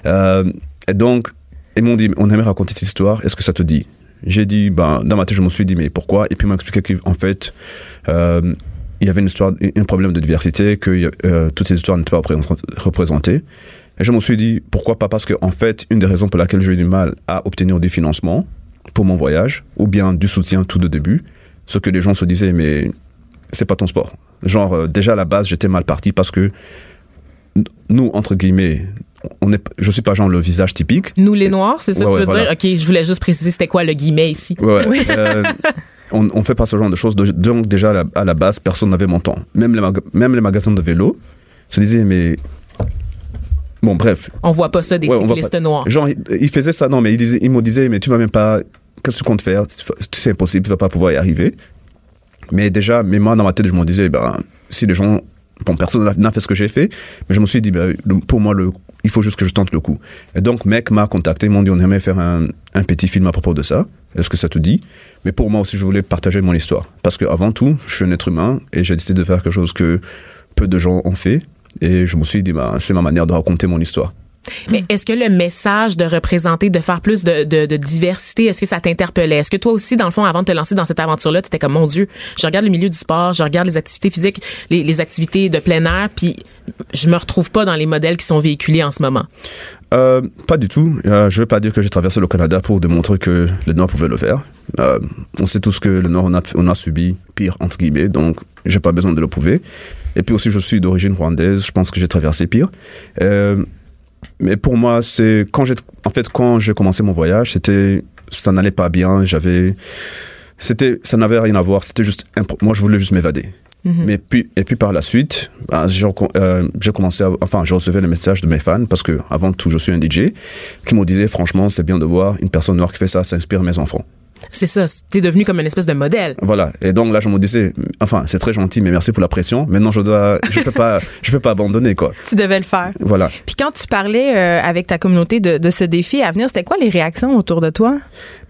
Euh, et donc, ils m'ont dit, on aimerait raconter cette histoire. Est-ce que ça te dit? J'ai dit, ben, dans ma tête, je me suis dit, mais pourquoi? Et puis, il m'a expliqué qu'en fait, euh, il y avait une histoire, un problème de diversité, que euh, toutes ces histoires n'étaient pas représentées. Et je me suis dit, pourquoi pas? Parce que, en fait, une des raisons pour laquelle j'ai eu du mal à obtenir des financements pour mon voyage, ou bien du soutien tout de début, ce que les gens se disaient, mais c'est pas ton sport. Genre, euh, déjà à la base, j'étais mal parti parce que nous, entre guillemets, on est, je suis pas genre le visage typique. Nous les noirs, c'est ça que tu veux voilà. dire? Ok, je voulais juste préciser c'était quoi le guillemet ici. Ouais, oui. euh, on, on fait pas ce genre de choses. Donc déjà à la, à la base, personne n'avait mon temps. Même les, même les magasins de vélo se disaient mais bon bref. On voit pas ça des cyclistes noirs. Genre ils faisaient ça non mais ils disaient, ils me disaient mais tu vas même pas qu'est-ce que tu comptes faire? C'est impossible, tu vas pas pouvoir y arriver. Mais déjà, mais moi dans ma tête je me disais ben si les gens bon, personne n'a fait ce que j'ai fait, mais je me suis dit, ben, pour moi, il faut juste que je tente le coup. Et donc, mec m'a contacté, ils m'ont dit, on aimerait faire un, petit film à propos de ça. Est-ce que ça te dit? Mais pour moi aussi, je voulais partager mon histoire. Parce que avant tout, je suis un être humain et j'ai décidé de faire quelque chose que peu de gens ont fait. Et je me suis dit, ben, c'est ma manière de raconter mon histoire. Mais est-ce que le message de représenter, de faire plus de, de, de diversité, est-ce que ça t'interpellait? Est-ce que toi aussi, dans le fond, avant de te lancer dans cette aventure-là, tu étais comme, mon Dieu, je regarde le milieu du sport, je regarde les activités physiques, les, les activités de plein air, puis je me retrouve pas dans les modèles qui sont véhiculés en ce moment? Euh, pas du tout. Euh, je veux pas dire que j'ai traversé le Canada pour démontrer que les Noirs pouvaient le faire. Euh, on sait tous que les Noirs, on a, on a subi pire, entre guillemets, donc j'ai pas besoin de le prouver. Et puis aussi, je suis d'origine rwandaise, je pense que j'ai traversé pire. Euh, mais pour moi, c'est quand j'ai, en fait, quand j'ai commencé mon voyage, c'était, ça n'allait pas bien. J'avais, c'était, ça n'avait rien à voir. C'était juste, moi, je voulais juste m'évader. Mm -hmm. Mais puis, et puis par la suite, j'ai euh, commencé à, enfin, je recevais les messages de mes fans parce que avant tout, je suis un DJ qui me disait, franchement, c'est bien de voir une personne noire qui fait ça, ça inspire mes enfants. C'est ça, t'es devenu comme une espèce de modèle. Voilà. Et donc là, je me disais, enfin, c'est très gentil, mais merci pour la pression. Maintenant, je dois, je peux pas, je peux pas abandonner, quoi. Tu devais le faire. Voilà. Puis quand tu parlais euh, avec ta communauté de, de, ce défi à venir, c'était quoi les réactions autour de toi?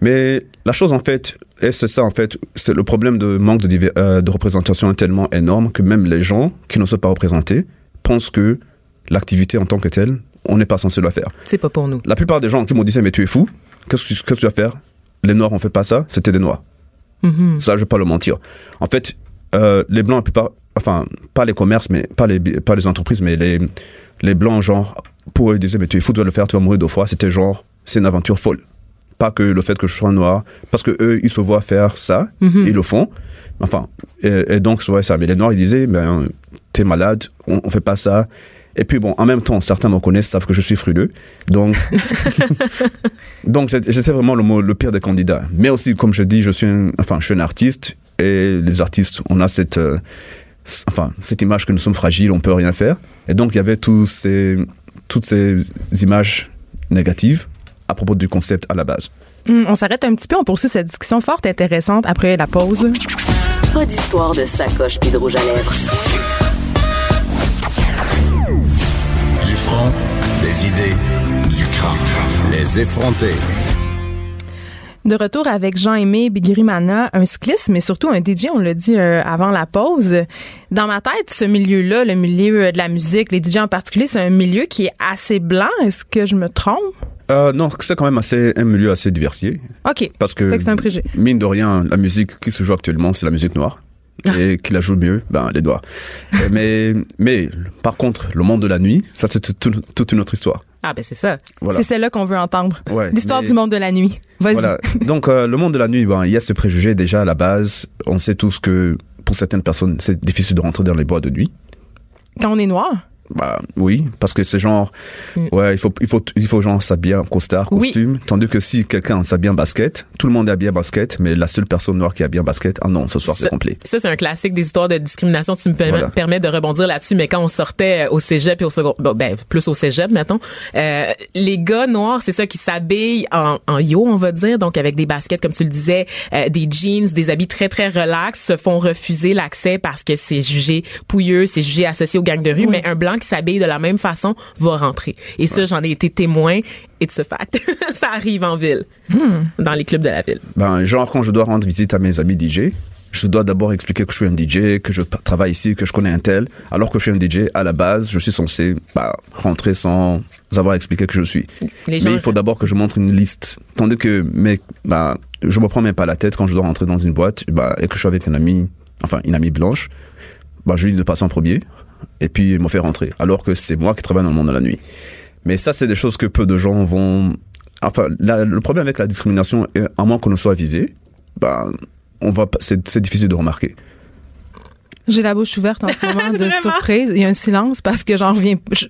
Mais la chose, en fait, et c'est ça, en fait, c'est le problème de manque de, euh, de représentation est tellement énorme que même les gens qui ne sont pas représentés pensent que l'activité en tant que telle, on n'est pas censé la faire. C'est pas pour nous. La plupart des gens qui me disaient, mais tu es fou, qu'est-ce que, que tu vas faire? Les Noirs ont fait pas ça, c'était des Noirs. Mm -hmm. Ça, je vais pas le mentir. En fait, euh, les Blancs, la plupart, enfin, pas les commerces, mais pas les, pas les entreprises, mais les, les Blancs, genre, pour eux, ils disaient, mais tu es fou, tu vas le faire, tu vas mourir deux fois. C'était genre, c'est une aventure folle. Pas que le fait que je sois noir, parce que eux, ils se voient faire ça, mm -hmm. ils le font. Enfin, et, et donc, je ça. Mais les Noirs, ils disaient, ben, t'es malade, on, on fait pas ça. Et puis bon, en même temps, certains me connaissent, savent que je suis frileux. Donc, donc j'étais vraiment le, le, pire des candidats. Mais aussi, comme je dis, je suis un, enfin, je suis un artiste et les artistes, on a cette, euh, enfin, cette image que nous sommes fragiles, on peut rien faire. Et donc, il y avait tous ces, toutes ces images négatives à propos du concept à la base. Mmh, on s'arrête un petit peu, on poursuit cette discussion fort intéressante après la pause. Pas d'histoire de sacoche puis de rouge à lèvres. Front, des idées, du cran. Les effronter. De retour avec Jean-Aimé Bigirimana, un cycliste, mais surtout un DJ, on l'a dit euh, avant la pause. Dans ma tête, ce milieu-là, le milieu de la musique, les DJ en particulier, c'est un milieu qui est assez blanc. Est-ce que je me trompe? Euh, non, c'est quand même assez un milieu assez diversifié. OK. Parce que, c'est un préjugé. mine de rien, la musique qui se joue actuellement, c'est la musique noire. Et qui la joue mieux, ben les doigts. Euh, mais mais par contre, le monde de la nuit, ça c'est tout- tout- toute une autre histoire. Ah, ben c'est ça. Voilà. C'est celle-là qu'on veut entendre. Ouais, L'histoire mais- du monde de la nuit. Vas-y. Voilà. Donc euh, le monde de la nuit, ben il y a ce préjugé déjà à la base. On sait tous que pour certaines personnes, c'est difficile de rentrer dans les bois de nuit. Quand on est noir. Bah oui, parce que c'est genre Mm. ouais, il faut il faut il faut genre s'habiller en costard, Oui. costume, tandis que si quelqu'un s'habille en basket, tout le monde est habillé en basket, mais la seule personne noire qui est habillée en basket, ah non, ce soir c'est complet. Ça, c'est un classique des histoires de discrimination. Tu me permets, Voilà. permets de rebondir là-dessus, mais quand on sortait au cégep et au second, bon, ben, plus au cégep, mettons, euh, les gars noirs, c'est ça, qui s'habillent en, en yo, on va dire, donc avec des baskets, comme tu le disais, euh, des jeans, des habits très, très relax, se font refuser l'accès parce que c'est jugé pouilleux, c'est jugé associé aux gangs de rue, mais un blanc qui s'habille de la même façon va rentrer. Et ça, j'en ai été témoin. It's a fact. ça arrive en ville, dans les clubs de la ville. Ben genre quand je dois rendre visite à mes amis DJ, je dois d'abord expliquer que je suis un DJ, que je travaille ici, que je connais un tel, alors que je suis un DJ à la base, je suis censé bah, rentrer sans avoir expliqué que je suis. Les Mais il faut d'abord que je montre une liste. Tandis que, mais, bah, je me prends même pas la tête quand je dois rentrer dans une boîte, bah, et que je suis avec une amie, enfin, une amie blanche, bah, je lui dis de passer en premier, et puis il me fait rentrer. Alors que c'est moi qui travaille dans le monde de la nuit. Mais ça, c'est des choses que peu de gens vont, enfin, la- le problème avec la discrimination, est, à moins qu'on ne soit visé, bah, on va, c'est, difficile de remarquer. J'ai la bouche ouverte en ce moment de surprise. Il y a un silence parce que j'en reviens. je-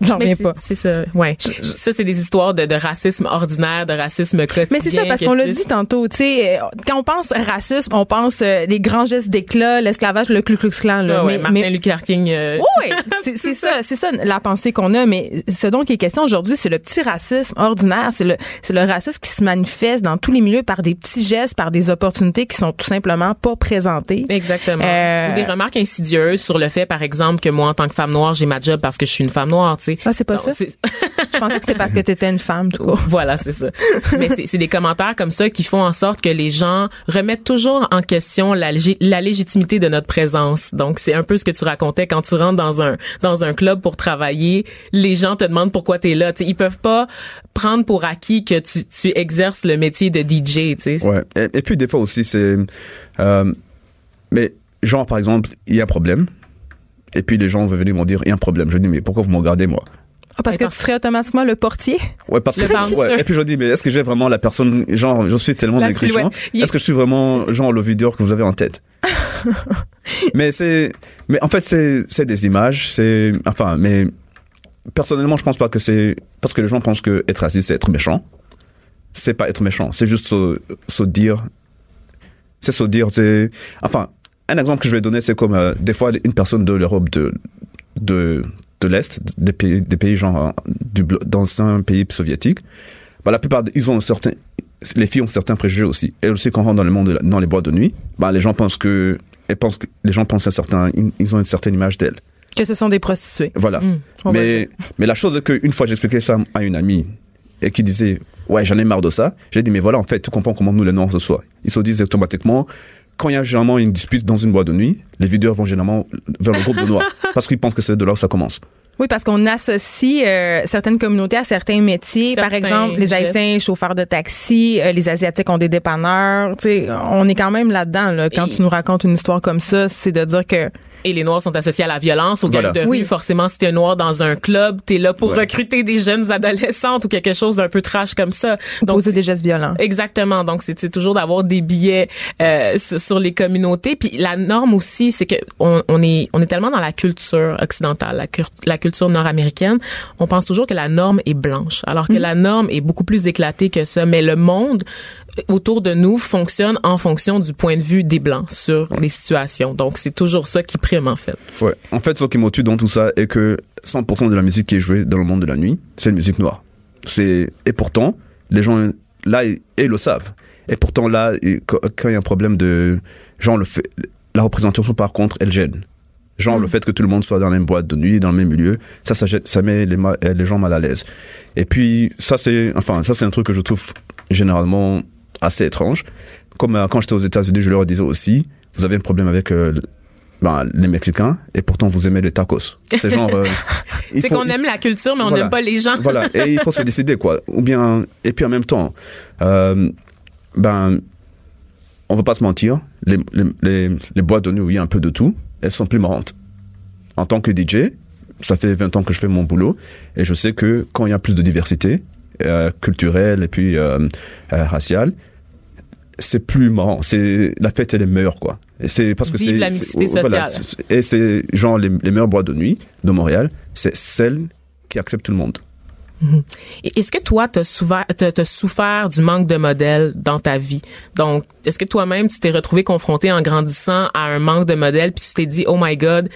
J'en reviens pas. C'est ça, ouais. Ça, c'est des histoires de, de racisme ordinaire, de racisme quotidien. Mais c'est ça, parce qu'on l'a dit tantôt, tu sais, euh, quand on pense racisme, on pense euh, les grands gestes d'éclat, l'esclavage, le Ku Klux Klan. Là. Ah ouais, mais, Martin mais- Luther King. euh, oui, c'est ça, c'est ça la pensée qu'on a. Mais ce dont il est question aujourd'hui, c'est le petit racisme ordinaire. C'est le, le racisme qui se manifeste dans tous les milieux par des petits gestes, par des opportunités qui sont tout simplement pas présentées. Exactement. Euh, Ou des remarques insidieuses sur le fait, par exemple, que moi, en tant que femme noire, j'ai ma job parce que je suis une femme noire, sais. Ah, c'est pas Donc, ça? c'est- Je pensais que c'était parce que t'étais une femme, tout court. Voilà, c'est ça. Mais c'est- c'est des commentaires comme ça qui font en sorte que les gens remettent toujours en question la, la légitimité de notre présence. Donc, c'est un peu ce que tu racontais quand tu rentres dans un dans un club pour travailler. Les gens te demandent pourquoi tu es là. Tu ils peuvent pas prendre pour acquis que tu, tu exerces le métier de DJ. Tu sais. Ouais. Et, et puis des fois aussi, c'est, euh, mais genre par exemple, il y a un problème. Et puis les gens vont venir me dire, il y a un problème. Je dis, mais pourquoi vous me regardez moi? Ah, parce que tu serais automatiquement le portier? Ouais, parce que ouais. Et puis je dis, mais est-ce que j'ai vraiment la personne, genre, je suis tellement négligent. Est-ce que je suis vraiment genre le videur que vous avez en tête? Mais c'est, mais en fait c'est c'est des images, c'est enfin, mais personnellement je pense pas que c'est parce que les gens pensent que être raciste c'est être méchant. C'est pas être méchant, c'est juste se, se dire, c'est se dire, c'est enfin un exemple que je vais donner c'est comme euh, des fois une personne de l'Europe de de de l'est des pays des pays genre euh, du d'anciens pays soviétiques bah, la plupart ils ont un certain les filles ont certains préjugés aussi. Et aussi quand on rentre dans le monde de dans les boîtes de nuit bah les gens pensent que elles pensent que les gens pensent à certains ils- ont une certaine image d'elles. Que ce sont des prostituées. voilà. Mm. va mais mais la chose que une fois j'expliquais ça à une amie et qui disait ouais j'en ai marre de ça j'ai dit mais voilà en fait tu comprends comment nous les noirs se soit ils se disent automatiquement quand il y a généralement une dispute dans une boîte de nuit les videurs vont généralement vers le groupe de noirs parce qu'ils pensent que c'est de là où ça commence Oui, parce qu'on associe euh, certaines communautés à certains métiers. Par exemple, les gestes. Haïtiens, chauffeurs de taxi, euh, les Asiatiques ont des dépanneurs. Tu sais, on est quand même là-dedans. Là. Quand Et- tu nous racontes une histoire comme ça, c'est de dire que Et les Noirs sont associés à la violence, aux Voilà. de rue. Oui. Forcément, si t'es noir dans un club, t'es là pour Ouais. recruter des jeunes adolescentes ou quelque chose d'un peu trash comme ça. Donc, poser des gestes violents. Exactement. Donc, c'est toujours d'avoir des billets euh, sur les communautés. Puis la norme aussi, c'est que on, on est on est tellement dans la culture occidentale, la, culture nord-américaine, on pense toujours que la norme est blanche, alors que la norme est beaucoup plus éclatée que ça. Mais le monde autour de nous fonctionne en fonction du point de vue des blancs sur les situations. Donc, c'est toujours ça qui prime en fait. Ouais. En fait, ce qui me tue dans tout ça est que 100% de la musique qui est jouée dans le monde de la nuit, c'est une musique noire. C'est et pourtant les gens là ils, ils le savent. Et pourtant là, ils- quand il y a un problème de genre le fait, la représentation par contre, elle gêne. Genre le fait que tout le monde soit dans la même boîte de nuit, dans le même milieu, ça, ça, gêne- ça met les, les gens mal à l'aise. Et puis ça c'est, enfin ça c'est un truc que je trouve généralement assez étrange. Comme euh, quand j'étais aux États-Unis, je leur disais aussi, vous avez un problème avec euh, ben, les Mexicains et pourtant vous aimez les tacos. C'est genre. euh, C'est qu'on aime la culture, mais on Voilà. n'aime pas les gens. Voilà, et il faut se décider quoi. Ou bien et puis en même temps, euh, ben on va pas se mentir, les, les, les, les boîtes de nuit où il y a un peu de tout, elles sont plus marrantes. En tant que DJ, ça fait 20 ans que je fais mon boulot et je sais que quand il y a plus de diversité euh, culturelle et puis euh, euh, raciale, c'est plus marrant. C'est la fête elle est meilleure quoi. Et c'est parce que c'est la mixité voilà, sociale. c'est- et c'est genre les, les meilleures boîtes de nuit de Montréal, c'est celles qui acceptent tout le monde. Et Est-ce que toi, souffert, t'as, t'as souffert du manque de modèles dans ta vie? Donc, est-ce que toi-même, tu t'es retrouvé confronté en grandissant à un manque de modèles, puis tu t'es dit, oh my God,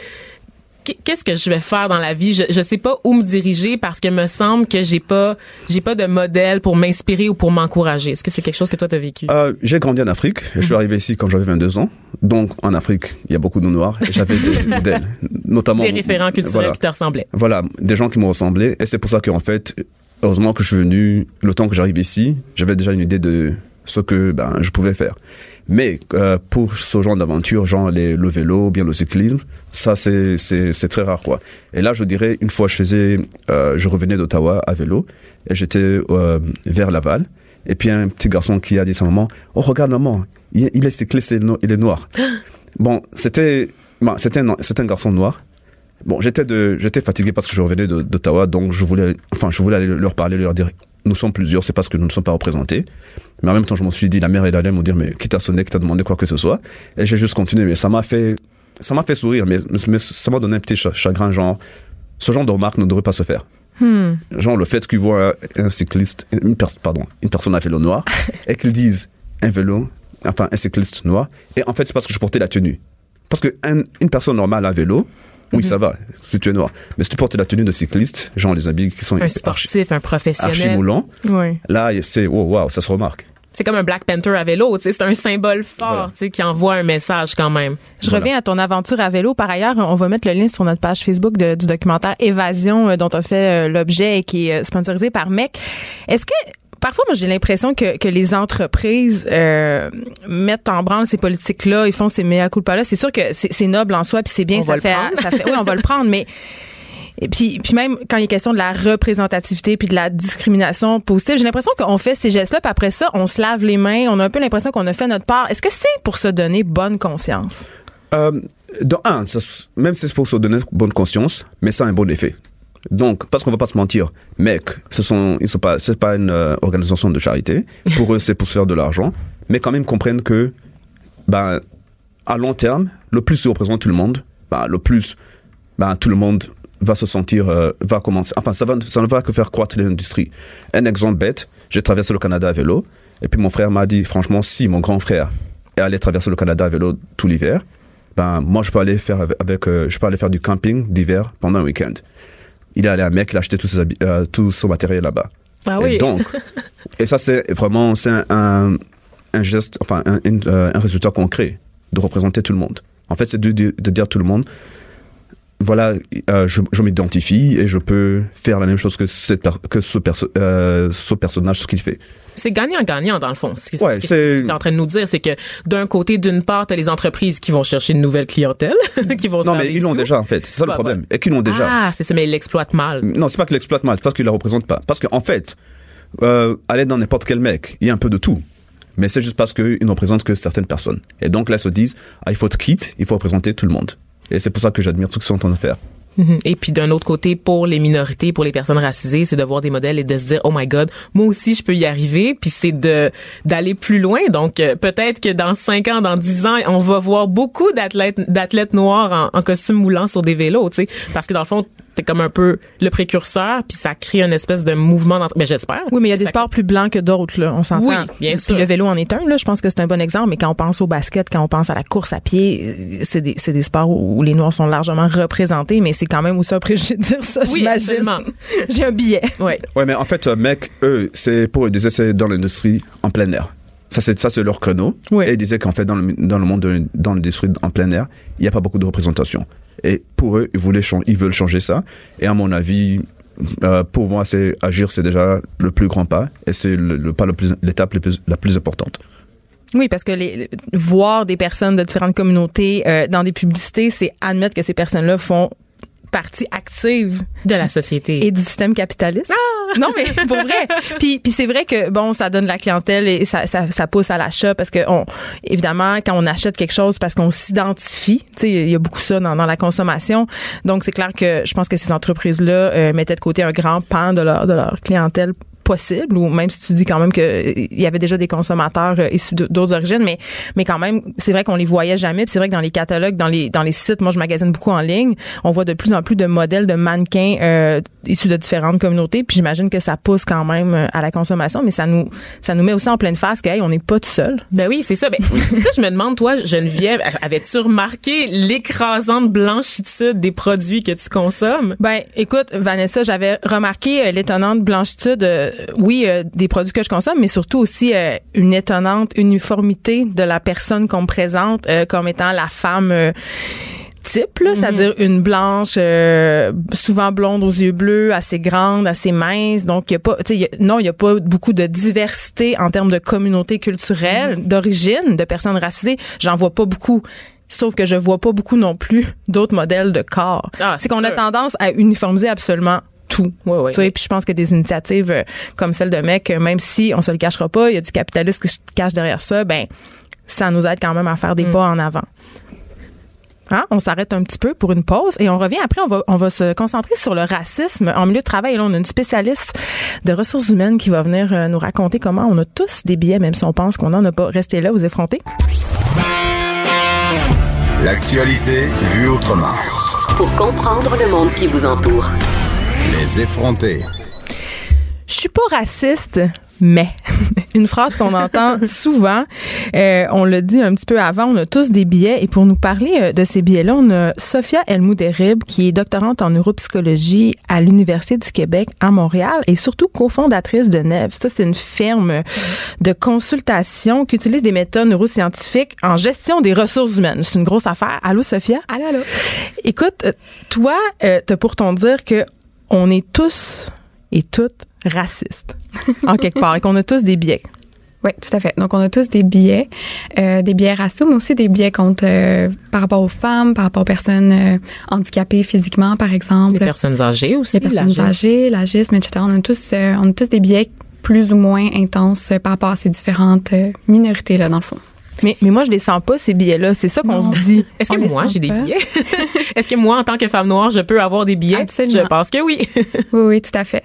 qu'est-ce que je vais faire dans la vie? Je, je sais pas où me diriger parce que me semble que j'ai pas, j'ai pas de modèle pour m'inspirer ou pour m'encourager. Est-ce que c'est quelque chose que toi t'as vécu? Euh, j'ai grandi en Afrique. Je suis arrivé ici quand j'avais 22 ans. Donc en Afrique, il y a beaucoup de noirs. J'avais des modèles, notamment Des référents culturels Voilà. qui te ressemblaient. Voilà, des gens qui me ressemblaient. Et c'est pour ça qu'en fait, heureusement que je suis venu, le temps que j'arrive ici, j'avais déjà une idée de ce que ben, je pouvais faire. Mais euh, pour ce genre d'aventure, genre les, le vélo, bien le cyclisme, ça c'est c'est très rare quoi. Et là, je dirais une fois, je faisais, euh, je revenais d'Ottawa à vélo et j'étais euh, vers Laval. Et puis un petit garçon qui a dit à sa maman, oh regarde maman, il, il est cycliste, il est noir. bon, c'était bon, c'était un, garçon noir. Bon, j'étais de, j'étais fatigué parce que je revenais d'Ottawa, donc je voulais, enfin, je voulais aller leur parler, leur dire, nous sommes plusieurs, c'est parce que nous ne sommes pas représentés. Mais en même temps, je me suis dit, la mère elle allait me dire, mais qui t'a sonné, qui t'a demandé quoi que ce soit. Et j'ai juste continué, mais ça m'a fait, ça m'a fait sourire, mais, mais ça m'a donné un petit cha- chagrin, genre, ce genre de remarque ne devrait pas se faire. Genre, le fait qu'ils voient un cycliste, une pardon, une personne à vélo noir, et qu'ils disent un vélo, enfin, un cycliste noir, et en fait, c'est parce que je portais la tenue. Parce que un- une personne normale à vélo, oui, ça va, si tu es noir. Mais si tu portes la tenue de cycliste, genre les habits qui sont Un archi, sportif, un archi professionnel. moulants, Oui. là, c'est, oh, wow, ça se remarque. C'est comme un Black Panther à vélo, tu sais, c'est un symbole fort, Voilà. tu sais, qui envoie un message quand même. Je Voilà. reviens à ton aventure à vélo. Par ailleurs, on va mettre le lien sur notre page Facebook de- du documentaire Évasion euh, dont tu as fait euh, l'objet et qui est euh, sponsorisé par MEC. Est-ce que Parfois, moi, j'ai l'impression que, que les entreprises euh, mettent en branle ces politiques-là, ils font ces mea culpa-là. C'est sûr que c'est c'est noble en soi, puis c'est bien, On ça va le fait, prendre. ça fait, oui, on va le prendre, mais et puis, puis même quand il est question de la représentativité puis de la discrimination positive, j'ai l'impression qu'on fait ces gestes-là, puis après ça, on se lave les mains, on a un peu l'impression qu'on a fait notre part. Est-ce que c'est pour se donner bonne conscience? Euh, dans un, ça même si c'est pour se donner bonne conscience, mais ça a un bon effet. Donc, parce qu'on va pas se mentir, mec, ce sont, ils sont pas, c'est pas une euh, organisation de charité. Pour eux, c'est pour se faire de l'argent, mais quand même comprennent que, ben, à long terme, le plus ils représentent tout le monde, ben, le plus, ben, tout le monde va se sentir, euh, va commencer. Enfin, ça va, ça ne va que faire croître l'industrie. Un exemple bête, j'ai traversé le Canada à vélo, et puis mon frère m'a dit, franchement, si mon grand frère est allé traverser le Canada à vélo tout l'hiver, ben, moi, je peux aller faire avec, avec, euh, je peux aller faire du camping d'hiver pendant un week-end. Il est allé à Mec, il a acheté ses habits, euh, tout son matériel là-bas. Ah Et oui. donc, et ça, c'est vraiment, c'est un, un, un geste, enfin, un, euh, un résultat concret de représenter tout le monde. En fait, c'est de, de, de dire à tout le monde, voilà, euh, je, je m'identifie et je peux faire la même chose que, cette que ce, perso- euh, ce personnage, ce qu'il fait. C'est gagnant-gagnant dans le fond. Ce que Ouais, ce que tu es en train de nous dire, c'est que d'un côté, d'une part, t'as les entreprises qui vont chercher une nouvelle clientèle, qui vont Non, mais ils l'ont déjà, en fait. C'est ça le Ouais, problème. ouais. Et qu'ils l'ont déjà. Ah, c'est ça, mais ils l'exploitent mal. Non, c'est pas qu'il l'exploite mal, c'est parce qu'il la représente pas. Parce qu'en fait, euh, aller dans n'importe quel mec, il y a un peu de tout. Mais c'est juste parce qu'ils ne représentent que certaines personnes. Et donc là, ils se disent, ah, il faut être quitte, il faut représenter tout le monde. Et c'est pour ça que j'admire tout ce qu'ils sont en train de faire. Mhm. Et puis d'un autre côté, pour les minorités, pour les personnes racisées, c'est de voir des modèles et de se dire oh my god, moi aussi je peux y arriver. Puis c'est de d'aller plus loin. Donc euh, peut-être que dans cinq ans, dans dix ans, on va voir beaucoup d'athlètes d'athlètes noirs en, en costume moulant sur des vélos, tu sais, parce que dans le fond t'es comme un peu le précurseur, puis ça crée une espèce de mouvement. d'entre- Mais j'espère. Oui, mais il y a des Ça- sports plus blancs que d'autres, là. On s'entend. Oui, bien Puis sûr. Le vélo en est un, là. Je pense que c'est un bon exemple. Mais quand on pense au basket, quand on pense à la course à pied, euh, c'est des, c'est des sports où où les Noirs sont largement représentés. Mais c'est quand même aussi un préjugé de dire ça, Oui, j'imagine. J'ai un billet. Ouais. Ouais, mais en fait, euh, mec, eux, c'est pour eux, ils disaient, c'est dans l'industrie en plein air. Ça, c'est, ça, c'est leur créneau. Oui. Et ils disaient qu'en fait, dans le, dans le monde, de, dans l'industrie en plein air, il n'y a pas beaucoup de représentation. Et pour eux, ils voulaient ils veulent changer ça. Et à mon avis, euh, pour moi, c'est agir, c'est déjà le plus grand pas. Et c'est le, le pas le plus, l'étape le plus- la plus importante. Oui, parce que les, voir des personnes de différentes communautés euh, dans des publicités, c'est admettre que ces personnes-là font partie active de la société et du système capitaliste. Ah! Non, mais pour vrai. puis, puis c'est vrai que bon, ça donne la clientèle et ça, ça, ça pousse à l'achat parce que on, évidemment, quand on achète quelque chose parce qu'on s'identifie, tu sais, il y a beaucoup ça dans, dans la consommation. Donc c'est clair que je pense que ces entreprises-là euh, mettaient de côté un grand pan de leur de leur clientèle possible ou même si tu dis quand même que il y avait déjà des consommateurs euh, issus d'autres origines mais mais quand même c'est vrai qu'on les voyait jamais puis c'est vrai que dans les catalogues dans les dans les sites moi je magasine beaucoup en ligne on voit de plus en plus de modèles de mannequins euh, issus de différentes communautés puis j'imagine que ça pousse quand même euh, à la consommation mais ça nous ça nous met aussi en pleine face que hey, on n'est pas tout seul Ben oui, c'est ça. Ben, ça, je me demande, toi, Geneviève, avais-tu remarqué l'écrasante blanchitude des produits que tu consommes? Ben, écoute, Vanessa, j'avais remarqué euh, l'étonnante blanchitude, euh, oui, euh, des produits que je consomme, mais surtout aussi euh, une étonnante uniformité de la personne qu'on me présente euh, comme étant la femme. euh, type, là, c'est-à-dire une blanche, euh, souvent blonde aux yeux bleus, assez grande, assez mince. Donc, il y a pas, y a- non, il y a pas beaucoup de diversité en termes de communauté culturelle, d'origine, de personnes racisées. J'en vois pas beaucoup. Sauf que je vois pas beaucoup non plus d'autres modèles de corps. Ah, c'est qu'on a tendance à uniformiser absolument tout. Tu sais, ouais. Puis je pense que des initiatives euh, comme celle de mec, euh, même si on se le cachera pas, il y a du capitalisme qui se cache derrière ça, ben ça nous aide quand même à faire des Mm. pas en avant. Hein? On s'arrête un petit peu pour une pause et on revient après. On va, on va se concentrer sur le racisme en milieu de travail. Et là, on a une spécialiste de ressources humaines qui va venir euh, nous raconter comment on a tous des billets, même si on pense qu'on n'en a pas. Restez là, vous effrontez. L'actualité vue autrement. Pour comprendre le monde qui vous entoure. Les effrontés. Je suis pas raciste, mais une phrase qu'on entend souvent. Euh, on l'a dit un petit peu avant. On a tous des billets et pour nous parler euh, de ces billets-là, on a Sophia Elmouderib qui est doctorante en neuropsychologie à l'université du Québec à Montréal et surtout cofondatrice de Neve. Ça, c'est une firme de consultation qui utilise des méthodes neuroscientifiques en gestion des ressources humaines. C'est une grosse affaire. Allô, Sophia? Allô, allô. Écoute, euh, toi, euh, t'as pour ton dire que on est tous et toutes racistes en quelque part et qu'on a tous des biais. Oui, tout à fait. Donc, on a tous des biais, euh, des biais raciaux, mais aussi des biais contre, euh, par rapport aux femmes, par rapport aux personnes euh, handicapées physiquement, par exemple. Les personnes âgées aussi. Les personnes âgées, l'agisme, etc. On a tous, euh, on a tous des biais plus ou moins intenses euh, par rapport à ces différentes euh, minorités-là, dans le fond. Mais, mais moi, je les sens pas, ces billets-là. C'est ça qu'on se dit. Est-ce que moi, j'ai des billets? Est-ce que moi, en tant que femme noire, je peux avoir des billets? Absolument. Je pense que oui. Oui, oui, tout à fait.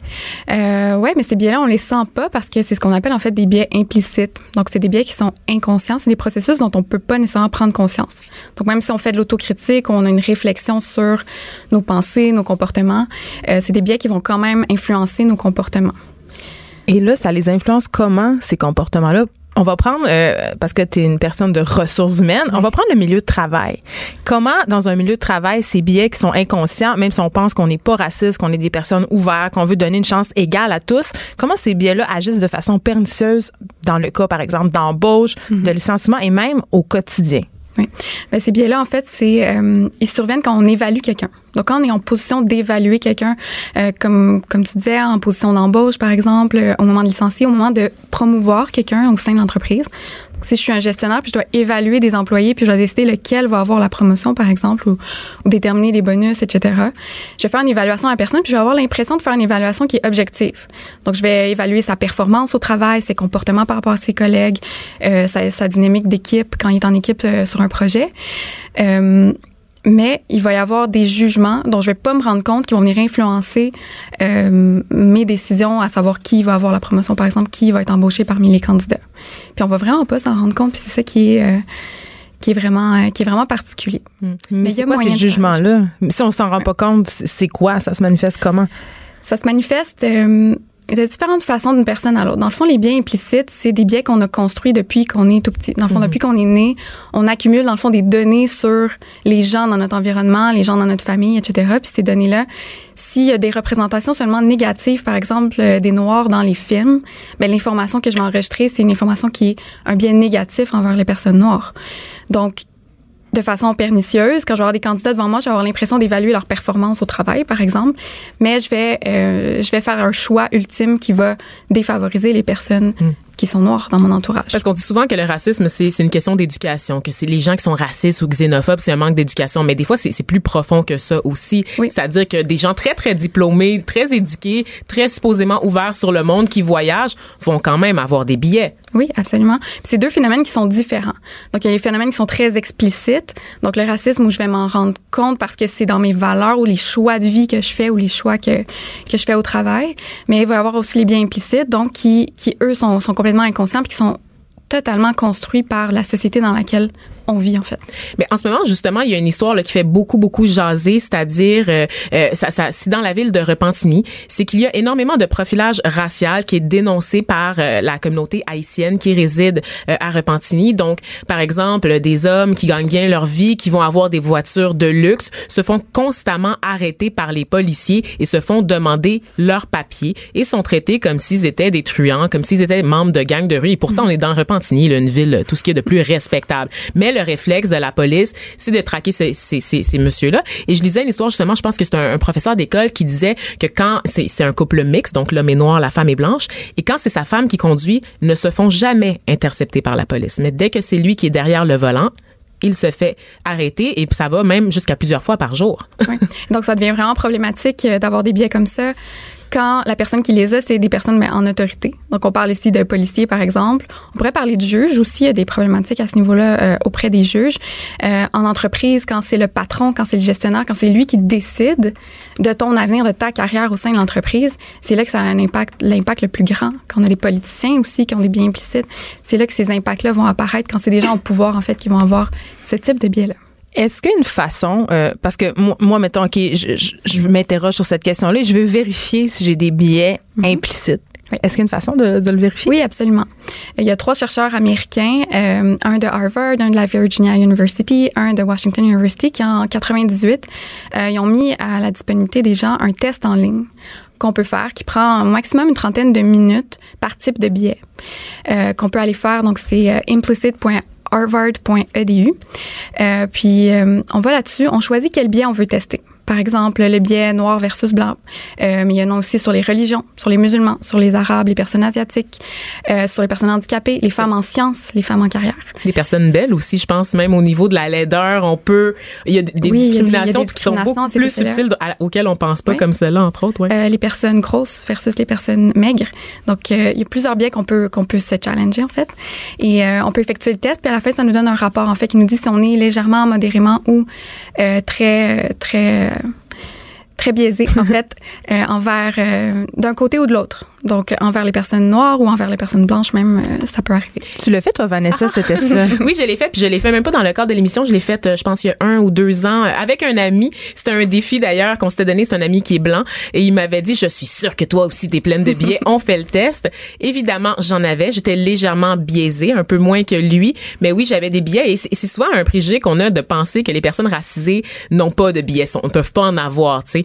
Euh, ouais, mais ces biais-là, on les sent pas parce que c'est ce qu'on appelle en fait des biais implicites. Donc, c'est des biais qui sont inconscients. C'est des processus dont on peut pas nécessairement prendre conscience. Donc, même si on fait de l'autocritique, on a une réflexion sur nos pensées, nos comportements, euh, c'est des biais qui vont quand même influencer nos comportements. Et là, ça les influence comment, ces comportements-là? On va prendre, euh, parce que tu es une personne de ressources humaines, on va prendre le milieu de travail. Comment, dans un milieu de travail, ces billets qui sont inconscients, même si on pense qu'on n'est pas raciste, qu'on est des personnes ouvertes, qu'on veut donner une chance égale à tous, comment ces billets-là agissent de façon pernicieuse dans le cas, par exemple, d'embauche, de licenciement et même au quotidien? Ben, ces biais-là, en fait, c'est euh, ils surviennent quand on évalue quelqu'un. Donc, quand on est en position d'évaluer quelqu'un, euh, comme comme tu disais, en position d'embauche, par exemple, euh, au moment de licencier, au moment de promouvoir quelqu'un au sein de l'entreprise. Si je suis un gestionnaire, puis je dois évaluer des employés, puis je dois décider lequel va avoir la promotion, par exemple, ou, ou déterminer des bonus, etc. Je vais faire une évaluation à la personne, puis je vais avoir l'impression de faire une évaluation qui est objective. Donc, je vais évaluer sa performance au travail, ses comportements par rapport à ses collègues, euh, sa, sa dynamique d'équipe quand il est en équipe euh, sur un projet. Euh, mais il va y avoir des jugements dont je vais pas me rendre compte qui vont venir influencer euh, mes décisions, à savoir qui va avoir la promotion, par exemple, qui va être embauché parmi les candidats. Puis on va vraiment pas s'en rendre compte, puis c'est ça qui est euh, qui est vraiment euh, qui est vraiment particulier. Mais, Mais il y c'est a quoi ces de faire jugements-là? Si on s'en rend pas compte, c'est c'est quoi? Ça se manifeste comment? Ça se manifeste euh, de différentes façons d'une personne à l'autre. Dans le fond, les biais implicites, c'est des biais qu'on a construits depuis qu'on est tout petit. Dans le fond, depuis qu'on est né, on accumule, dans le fond, des données sur les gens dans notre environnement, les gens dans notre famille, etc. Puis ces données-là, s'il y a des représentations seulement négatives, par exemple, euh, des Noirs dans les films, ben, l'information que je vais enregistrer, c'est une information qui est un biais négatif envers les personnes noires. Donc, de façon pernicieuse. Quand je vais avoir des candidats devant moi, je vais avoir l'impression d'évaluer leur performance au travail, par exemple, mais je vais euh, je vais faire un choix ultime qui va défavoriser les personnes qui sont noirs dans mon entourage. Parce qu'on dit souvent que le racisme, c'est une question d'éducation, que c'est les gens qui sont racistes ou xénophobes, c'est un manque d'éducation. Mais des fois, c'est plus profond que ça aussi. Oui. C'est-à-dire que des gens très, très diplômés, très éduqués, très supposément ouverts sur le monde, qui voyagent, vont quand même avoir des billets. Oui, absolument. C'est deux phénomènes qui sont différents. Donc, il y a les phénomènes qui sont très explicites. Donc, le racisme où je vais m'en rendre compte parce que c'est dans mes valeurs ou les choix de vie que je fais ou les choix que, que je fais au travail. Mais il va y avoir aussi les biens implicites, donc qui, qui eux, sont, sont complètement inconscients puis qui sont totalement construits par la société dans laquelle on vit en fait. Mais en ce moment justement, il y a une histoire là, qui fait beaucoup beaucoup jaser, c'est-à-dire euh, euh, ça, ça c'est dans la ville de Repentigny, c'est qu'il y a énormément de profilage racial qui est dénoncé par euh, la communauté haïtienne qui réside euh, à Repentigny. Donc par exemple, des hommes qui gagnent bien leur vie, qui vont avoir des voitures de luxe, se font constamment arrêter par les policiers et se font demander leurs papiers et sont traités comme s'ils étaient des truands, comme s'ils étaient membres de gangs de rue. Et pourtant, on est dans Repentigny, là, une ville tout ce qui est de plus respectable. Mais le réflexe de la police, c'est de traquer ces, ces, ces, ces messieurs-là. Et je lisais une histoire, justement, je pense que c'est un, un professeur d'école qui disait que quand c'est c'est un couple mixte, donc l'homme est noir, la femme est blanche, et quand c'est sa femme qui conduit, ne se font jamais intercepter par la police. Mais dès que c'est lui qui est derrière le volant, il se fait arrêter et ça va même jusqu'à plusieurs fois par jour. Oui. Donc, ça devient vraiment problématique euh, d'avoir des biais comme ça quand la personne qui les a, c'est des personnes mais en autorité. Donc, on parle ici de policiers, par exemple. On pourrait parler de juges aussi. Il y a des problématiques à ce niveau-là euh, auprès des juges. Euh, en entreprise, quand c'est le patron, quand c'est le gestionnaire, quand c'est lui qui décide de ton avenir, de ta carrière au sein de l'entreprise, c'est là que ça a un impact, l'impact le plus grand. Quand on a des politiciens aussi qui ont des biens implicites, c'est là que ces impacts-là vont apparaître quand c'est des gens au pouvoir, en fait, qui vont avoir ce type de biais-là. Est-ce qu'il y a une façon, euh, parce que moi, moi, mettons, OK, je, je, je m'interroge sur cette question-là et je veux vérifier si j'ai des billets implicites. Oui. Est-ce qu'il y a une façon de, de le vérifier? Oui, absolument. Il y a trois chercheurs américains, euh, un de Harvard, un de la Virginia University, un de Washington University, qui en 98, euh, ils ont mis à la disponibilité des gens un test en ligne qu'on peut faire, qui prend au maximum une trentaine de minutes par type de billet, euh, qu'on peut aller faire. Donc, c'est euh, implicit.harvard.edu. Euh, puis, euh, on va là-dessus, on choisit quel billet on veut tester. Par exemple, le biais noir versus blanc. Euh, mais il y en a aussi sur les religions, sur les musulmans, sur les arabes, les personnes asiatiques, euh, sur les personnes handicapées, les femmes en sciences, les femmes en carrière. Des personnes belles aussi, je pense, même au niveau de la laideur, on peut. Il y a des Oui, a des- discriminations qui sont beaucoup plus subtiles auxquelles on pense pas, Oui. comme celle-là, entre autres. Ouais. Euh, les personnes grosses versus les personnes maigres. Donc, euh, il y a plusieurs biais qu'on peut qu'on peut se challenger en fait, et on peut effectuer le test. Puis à la fin, ça nous donne un rapport en fait qui nous dit si on est légèrement, modérément ou très très très biaisé en fait euh, envers euh, d'un côté ou de l'autre. Donc envers les personnes noires ou envers les personnes blanches même, euh, ça peut arriver. Tu l'as fait, toi, Vanessa, ce test-là? Oui, je l'ai fait, puis je l'ai fait même pas dans le cadre de l'émission, je l'ai fait, euh, je pense, il y a un ou deux ans, euh, avec un ami. C'était un défi d'ailleurs qu'on s'était donné, c'est un ami qui est blanc, et il m'avait dit, je suis sûre que toi aussi t'es pleine de billets. On fait le test. Évidemment, j'en avais, j'étais légèrement biaisée, un peu moins que lui, mais oui, j'avais des billets, et c'est souvent un préjugé qu'on a de penser que les personnes racisées n'ont pas de billets, sont- ne peuvent pas en avoir, tu sais.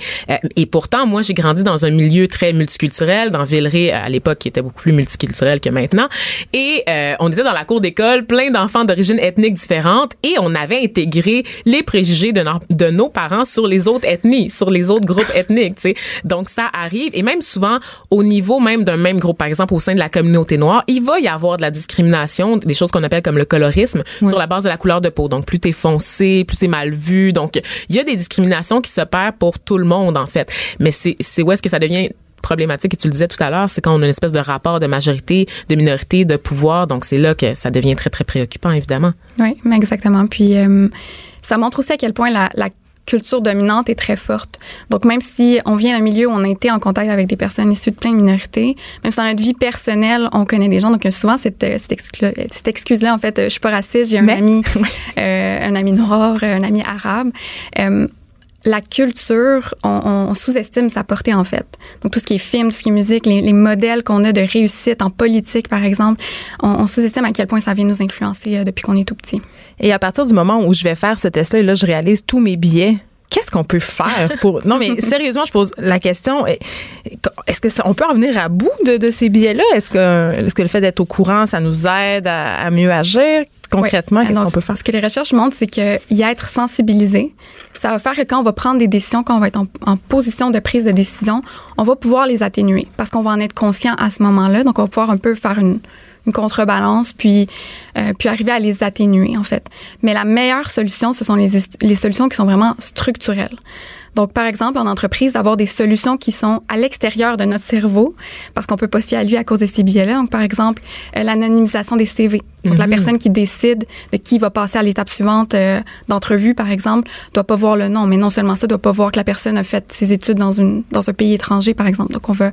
Et pourtant, moi, j'ai grandi dans un milieu très multiculturel, dans À l'époque qui était beaucoup plus multiculturel que maintenant, et euh, on était dans la cour d'école, plein d'enfants d'origine ethnique différentes, et on avait intégré les préjugés de, nos- de nos parents sur les autres ethnies, sur les autres groupes ethniques, tu sais. Donc ça arrive, et même souvent au niveau même d'un même groupe, par exemple au sein de la communauté noire, il va y avoir de la discrimination, des choses qu'on appelle comme le colorisme, sur la base de la couleur de peau. Donc plus t'es foncé, plus t'es mal vu. Donc il y a des discriminations qui s'opèrent pour tout le monde en fait. Mais c'est où est-ce que ça devient problématique et tu le disais tout à l'heure, c'est quand on a une espèce de rapport de majorité, de minorité, de pouvoir. Donc c'est là que ça devient très très préoccupant évidemment. Oui, exactement. Puis euh, ça montre aussi à quel point la, la culture dominante est très forte. Donc même si on vient d'un milieu où on a été en contact avec des personnes issues de plein de minorités, même si dans notre vie personnelle on connaît des gens, donc souvent cette, euh, cette, excuse-là en fait, euh, je suis pas raciste, j'ai un Mais- ami, euh, un ami noir, un ami arabe. Euh, la culture, on, on sous-estime sa portée en fait. Donc tout ce qui est film, tout ce qui est musique, les, les modèles qu'on a de réussite en politique par exemple, on, on sous-estime à quel point ça vient nous influencer euh, depuis qu'on est tout petit. Et à partir du moment où je vais faire ce test-là, et là, je réalise tous mes billets. Qu'est-ce qu'on peut faire pour non mais sérieusement je pose la question est-ce que ça, on peut en venir à bout de, de ces billets là est-ce que est-ce que le fait d'être au courant ça nous aide à, à mieux agir? Concrètement Oui. qu'est-ce Donc, qu'on peut faire? Ce que les recherches montrent, c'est que y être sensibilisé, ça va faire que quand on va prendre des décisions, quand on va être en, en position de prise de décision, on va pouvoir les atténuer parce qu'on va en être conscient à ce moment-là. Donc, on va pouvoir un peu faire une, une contrebalance, puis, euh, puis arriver à les atténuer, en fait. Mais la meilleure solution, ce sont les, les solutions qui sont vraiment structurelles. Donc, par exemple, en entreprise, d'avoir des solutions qui sont à l'extérieur de notre cerveau, parce qu'on peut pas s'y allumer à cause de ces biais-là. Donc, par exemple, euh, l'anonymisation des CV. Donc, la Mhm. personne qui décide de qui va passer à l'étape suivante euh, d'entrevue, par exemple, doit pas voir le nom. Mais non seulement ça, doit pas voir que la personne a fait ses études dans une dans un pays étranger, par exemple. Donc, on va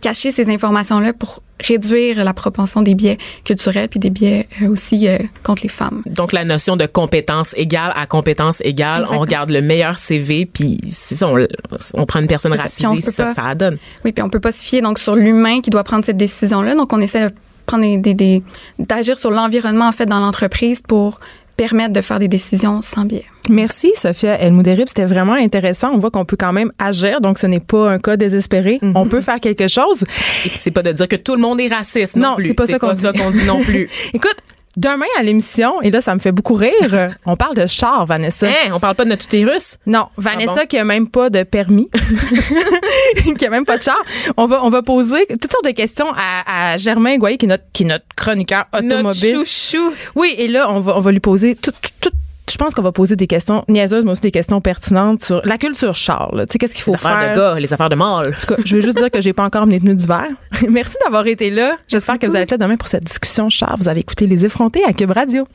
cacher ces informations-là pour réduire la propension des biais culturels puis des biais euh, aussi euh, contre les femmes. Donc la notion de compétence égale à compétence égale, Exactement. on regarde le meilleur CV puis ça, on, on prend une personne si racisée, ça, pas- ça donne. Oui, puis on peut pas se fier donc sur l'humain qui doit prendre cette décision-là. Donc on essaie de prendre des, des, des- d'agir sur l'environnement en fait dans l'entreprise pour permettre de faire des décisions sans biais. Merci, Sophia El-Mouderib. C'était vraiment intéressant. On voit qu'on peut quand même agir, donc ce n'est pas un cas désespéré. Mhm. On peut faire quelque chose. Et puis c'est pas de dire que tout le monde est raciste non, Non, plus. c'est pas ça qu'on dit. qu'on dit non plus. Écoute, demain à l'émission, et là, ça me fait beaucoup rire, on parle de char, Vanessa. hein, on parle pas de notre utérus? Non, Vanessa Ah bon? qui a même pas de permis, qui a même pas de char. On va, on va poser toutes sortes de questions à, à Germain Goyer, qui est notre, qui est notre chroniqueur automobile. Notre chouchou. Oui, et là, on va, on va lui poser tout, tout, tout- je pense qu'on va poser des questions niaiseuses, mais aussi des questions pertinentes sur la culture char. là. Tu sais, qu'est-ce qu'il faut Les affaires faire? de gars, les affaires de mâles. En tout cas, je veux juste dire que j'ai pas encore mes pneus d'hiver. Merci d'avoir été là. J'espère que vous allez être là demain pour cette discussion char. Vous avez écouté Les Effrontés à Cube Radio.